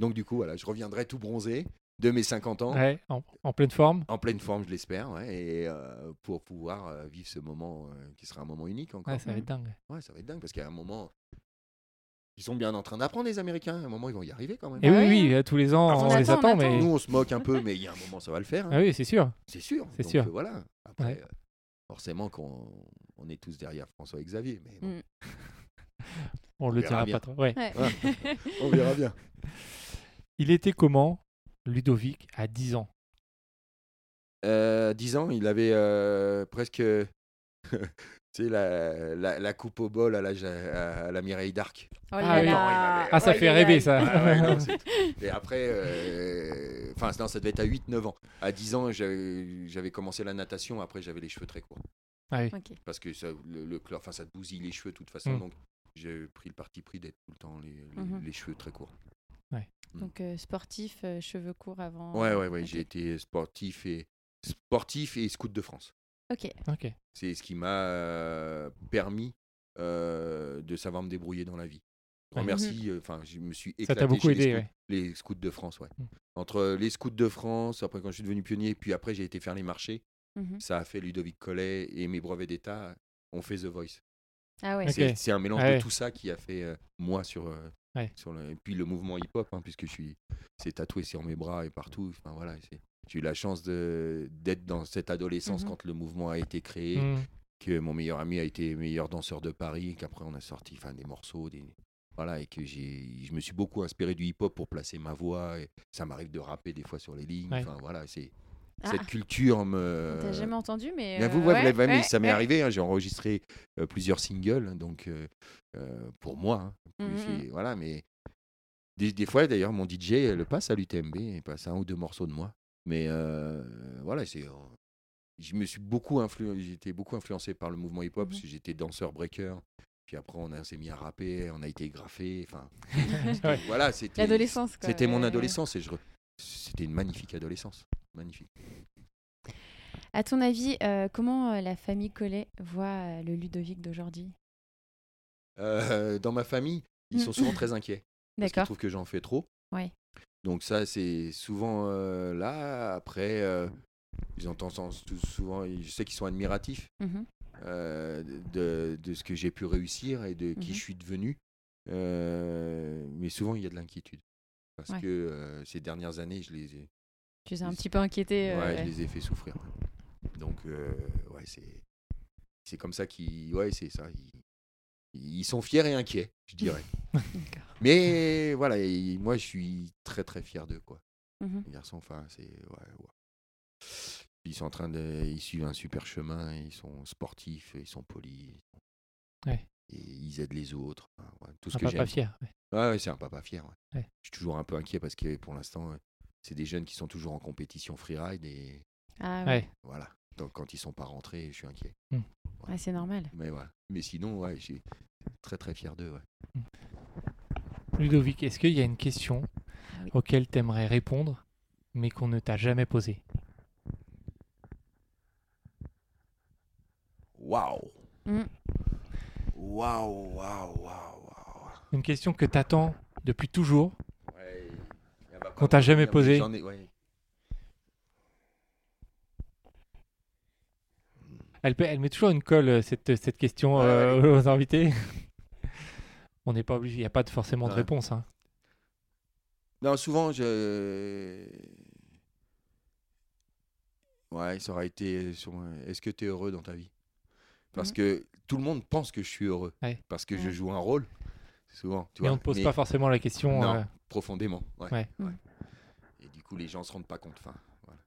Donc du coup, voilà, je reviendrai tout bronzé de mes 50 ans. Ouais, en, en pleine forme. En pleine forme, je l'espère, ouais, et euh, pour pouvoir euh, vivre ce moment euh, qui sera un moment unique encore. Ouais, ça va être dingue. Ouais, ça va être dingue parce qu'à un moment, ils sont bien en train d'apprendre les Américains. À un moment, ils vont y arriver quand même. Et Ah oui, oui, tous les ans, on, on les attend, attend, on mais. attend. Nous, on se moque un peu, mais il y a un moment, ça va le faire. hein. Ah oui, c'est sûr. C'est sûr. C'est sûr. voilà. Après, Ouais. euh, forcément qu'on on est tous derrière François et Xavier, mais bon, Mm. On le verra dira bien. pas trop. Ouais. Ouais. on verra bien. Il était comment, Ludovic, à 10 ans Euh, 10 ans, il avait euh, presque tu sais, la, la, la coupe au bol à la, à, à la Mireille d'Arc. Oh Ah oui. là. Ah, ça Aïe, fait rêver, ça. Ah ouais, non, et après, euh, enfin, non, ça devait être à 8-9 ans. À 10 ans, j'avais commencé la natation. Après, j'avais les cheveux très courts. Ah oui. Ok. Parce que ça, le, le chlore- enfin, ça te bousille les cheveux de toute façon. Mm. Donc, j'ai pris le parti pris d'être tout le temps les, les, Mhm. les cheveux très courts. Donc euh, sportif, euh, cheveux courts avant. Ouais, ouais, ouais. Ok. J'ai été sportif et, sportif et scout de France. Ok. Ok. C'est ce qui m'a euh, permis euh, de savoir me débrouiller dans la vie. Ouais. Remercie, euh, enfin, je me suis Ça éclaté t'a beaucoup chez les aidé, scouts, ouais. les scouts de France, ouais. Mm. Entre les scouts de France, après quand je suis devenu pionnier, puis après j'ai été faire les marchés, Mhm. ça a fait Ludovic Collet et mes brevets d'État ont fait The Voice. Ah ouais. C'est- un mélange Ouais. de tout ça qui a fait euh, moi sur, euh, Ouais. sur le, et puis le mouvement hip-hop, hein, puisque je suis, c'est tatoué sur mes bras et partout. Enfin voilà, c'est- j'ai eu la chance d'être dans cette adolescence Mhm. quand le mouvement a été créé, Mm. que mon meilleur ami a été meilleur danseur de Paris, qu'après on a sorti enfin, des morceaux, des... voilà, et que j'ai, je me suis beaucoup inspiré du hip-hop pour placer ma voix. Et ça m'arrive de rapper des fois sur les lignes. Ouais. Enfin voilà, c'est Ah, cette culture me. on t'a jamais entendu, mais. Bien, vous, euh, ouais, vous ouais, l'avez- mais ça m'est arrivé. hein, j'ai enregistré euh, plusieurs singles, donc euh, pour moi. hein, Mhm, puis c'est- Voilà, mais des, des fois d'ailleurs, mon DJ le passe à l'UTMB, il passe un ou deux morceaux de moi. Mais voilà, c'est. je me suis beaucoup influ... j'ai été beaucoup influencé par le mouvement hip-hop Mhm. parce que j'étais danseur breaker. Puis après, on, s'est mis à rapper, on a été graffé. Enfin, voilà, c'était. L'adolescence. C'était mon adolescence et je. C'était une magnifique adolescence. Magnifique. À ton avis, euh, comment euh, la famille Collet voit euh, le Ludovic d'aujourd'hui? Euh, dans ma famille, ils sont souvent très inquiets. Parce qu'ils D'accord. trouvent que j'en fais trop. Ouais. Donc ça, c'est souvent euh, là. Après, euh, ils entendent souvent, je sais qu'ils sont admiratifs Mhm. euh, de, de ce que j'ai pu réussir et de qui Mhm. je suis devenu. Mais souvent, il y a de l'inquiétude. Parce Ouais. que euh, ces dernières années, je les ai, Tu es un petit peu inquiété. euh, ouais, je ouais. les ai fait souffrir. Donc, euh, ouais, c'est c'est comme ça qu'ils... Ouais, c'est ça. Ils, ils sont fiers et inquiets, je dirais. Mais voilà, et moi je suis très très fier d'eux quoi. Mhm. Les garçons, enfin c'est ouais, ouais. Ils sont en train de, ils suivent un super chemin, ils sont sportifs, ils sont polis. Ouais. Et ils aident les autres. enfin, ouais, tout ce Un que papa fier. ouais. Ouais, ouais, c'est un papa fier. ouais. Ouais. Je suis toujours un peu inquiet parce que pour l'instant, euh, c'est des jeunes qui sont toujours en compétition freeride et Ah, ouais. Ouais. voilà. Donc quand ils sont pas rentrés, je suis inquiet. Ouais, c'est normal. Mais voilà. Mais sinon, ouais, je suis très très fier d'eux. Ouais. Ludovic, est-ce qu'il y a une question Ah oui. auquel tu aimerais répondre, mais qu'on ne t'a jamais posée? Waouh. Mm. Waouh, waouh, waouh, waouh. Une question que tu attends depuis toujours Ouais, pas Qu'on t'a jamais revenir, mais posé. j'en ai- ouais. Elle, met toujours une colle, euh, cette, cette question Ouais, euh, aux invités. On n'est pas obligé, il n'y a pas de- forcément de réponse. hein. Non, souvent, je. Ouais, ça aurait été. sur- Est-ce que tu es heureux dans ta vie? Parce Mhm. que tout le monde pense que je suis heureux. Ouais. Parce que je joue un rôle. Souvent. Tu Mais vois, on ne pose mais pas forcément la question. Non. euh, profondément. Ouais. Ouais. Mhm. Et du coup, les gens se rendent pas compte. Enfin, voilà.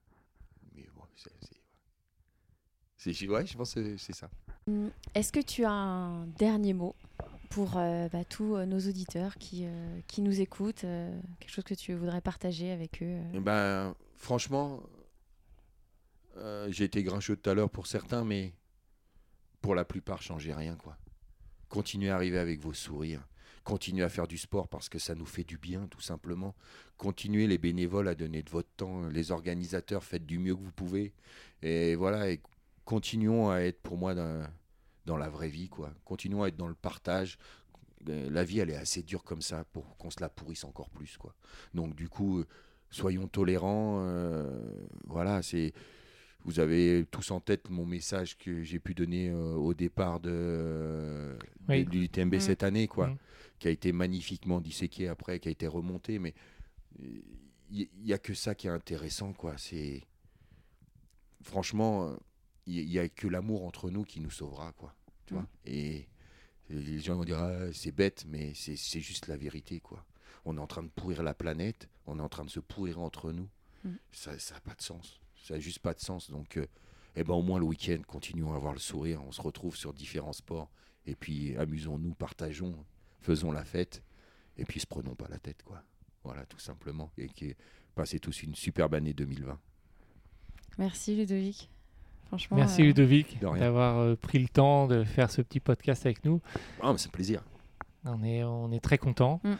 Mais bon, c'est. c'est- Ouais, je pense que c'est ça. Mm. Est-ce que tu as un dernier mot pour euh, bah, tous euh, nos auditeurs qui, euh, qui nous écoutent euh, Quelque chose que tu voudrais partager avec eux euh Eh ben, franchement, euh, j'ai été grincheux tout à l'heure pour certains, mais pour la plupart, changez rien, quoi. Continuez à arriver avec vos sourires. Continuez à faire du sport parce que ça nous fait du bien, tout simplement. Continuez les bénévoles à donner de votre temps. Les organisateurs, faites du mieux que vous pouvez. Et voilà, et continuons à être pour moi dans, la vraie vie, quoi. Continuons à être dans le partage. Euh, La vie, elle est assez dure comme ça pour qu'on se la pourrisse encore plus, quoi. Donc, du coup, euh, soyons tolérants. euh, voilà, c'est. Vous avez tous en tête mon message que j'ai pu donner euh, au départ de, Oui. de l'UTMB Mm. cette année, quoi, Mm. qui a été magnifiquement disséqué après, qui a été remonté, mais il n'y a que ça qui est intéressant, quoi. C'est franchement, il n'y a que l'amour entre nous qui nous sauvera, quoi. Tu Mm. vois Et les gens vont dire Ah, c'est bête, mais c'est c'est juste la vérité, quoi. On est en train de pourrir la planète, on est en train de se pourrir entre nous. Mm. Ça n'a pas de sens. Ça n'a juste pas de sens. Donc, euh, eh ben, au moins le week-end, continuons à avoir le sourire. On se retrouve sur différents sports. Et puis, amusons-nous, partageons, faisons la fête. Et puis, se prenons pas la tête, quoi. Voilà, tout simplement. Et que passez tous une superbe année 2020. Merci Ludovic. Franchement. Merci euh, Ludovic d'avoir euh, pris le temps de faire ce petit podcast avec nous. Ah, mais c'est un plaisir. On est, on est très contents. Mm.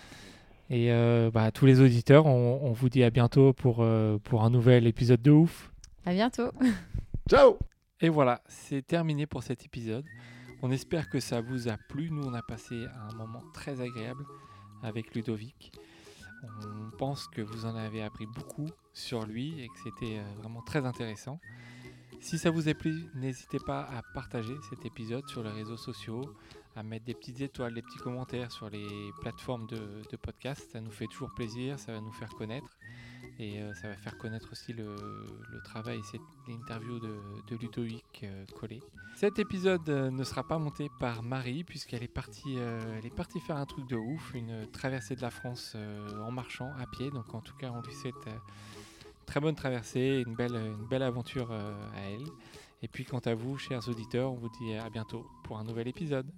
Et euh, bah, à tous les auditeurs, on, on vous dit à bientôt pour, euh, pour un nouvel épisode de ouf. À bientôt. Ciao Et voilà, c'est terminé pour cet épisode. On espère que ça vous a plu. Nous, on a passé un moment très agréable avec Ludovic. On pense que vous en avez appris beaucoup sur lui et que c'était euh, vraiment très intéressant. Si ça vous a plu, n'hésitez pas à partager cet épisode sur les réseaux sociaux, à mettre des petites étoiles, des petits commentaires sur les plateformes de, podcast. Ça nous fait toujours plaisir, ça va nous faire connaître. Et euh, ça va faire connaître aussi le, travail et cette interview de, de Ludovic euh. Cet épisode euh, ne sera pas monté par Marie puisqu'elle est partie, elle est partie faire un truc de ouf, une traversée de la France en marchant à pied. Donc en tout cas, on lui souhaite très bonne traversée, une belle, une belle aventure à elle. Et puis quant à vous, chers auditeurs, on vous dit à bientôt pour un nouvel épisode.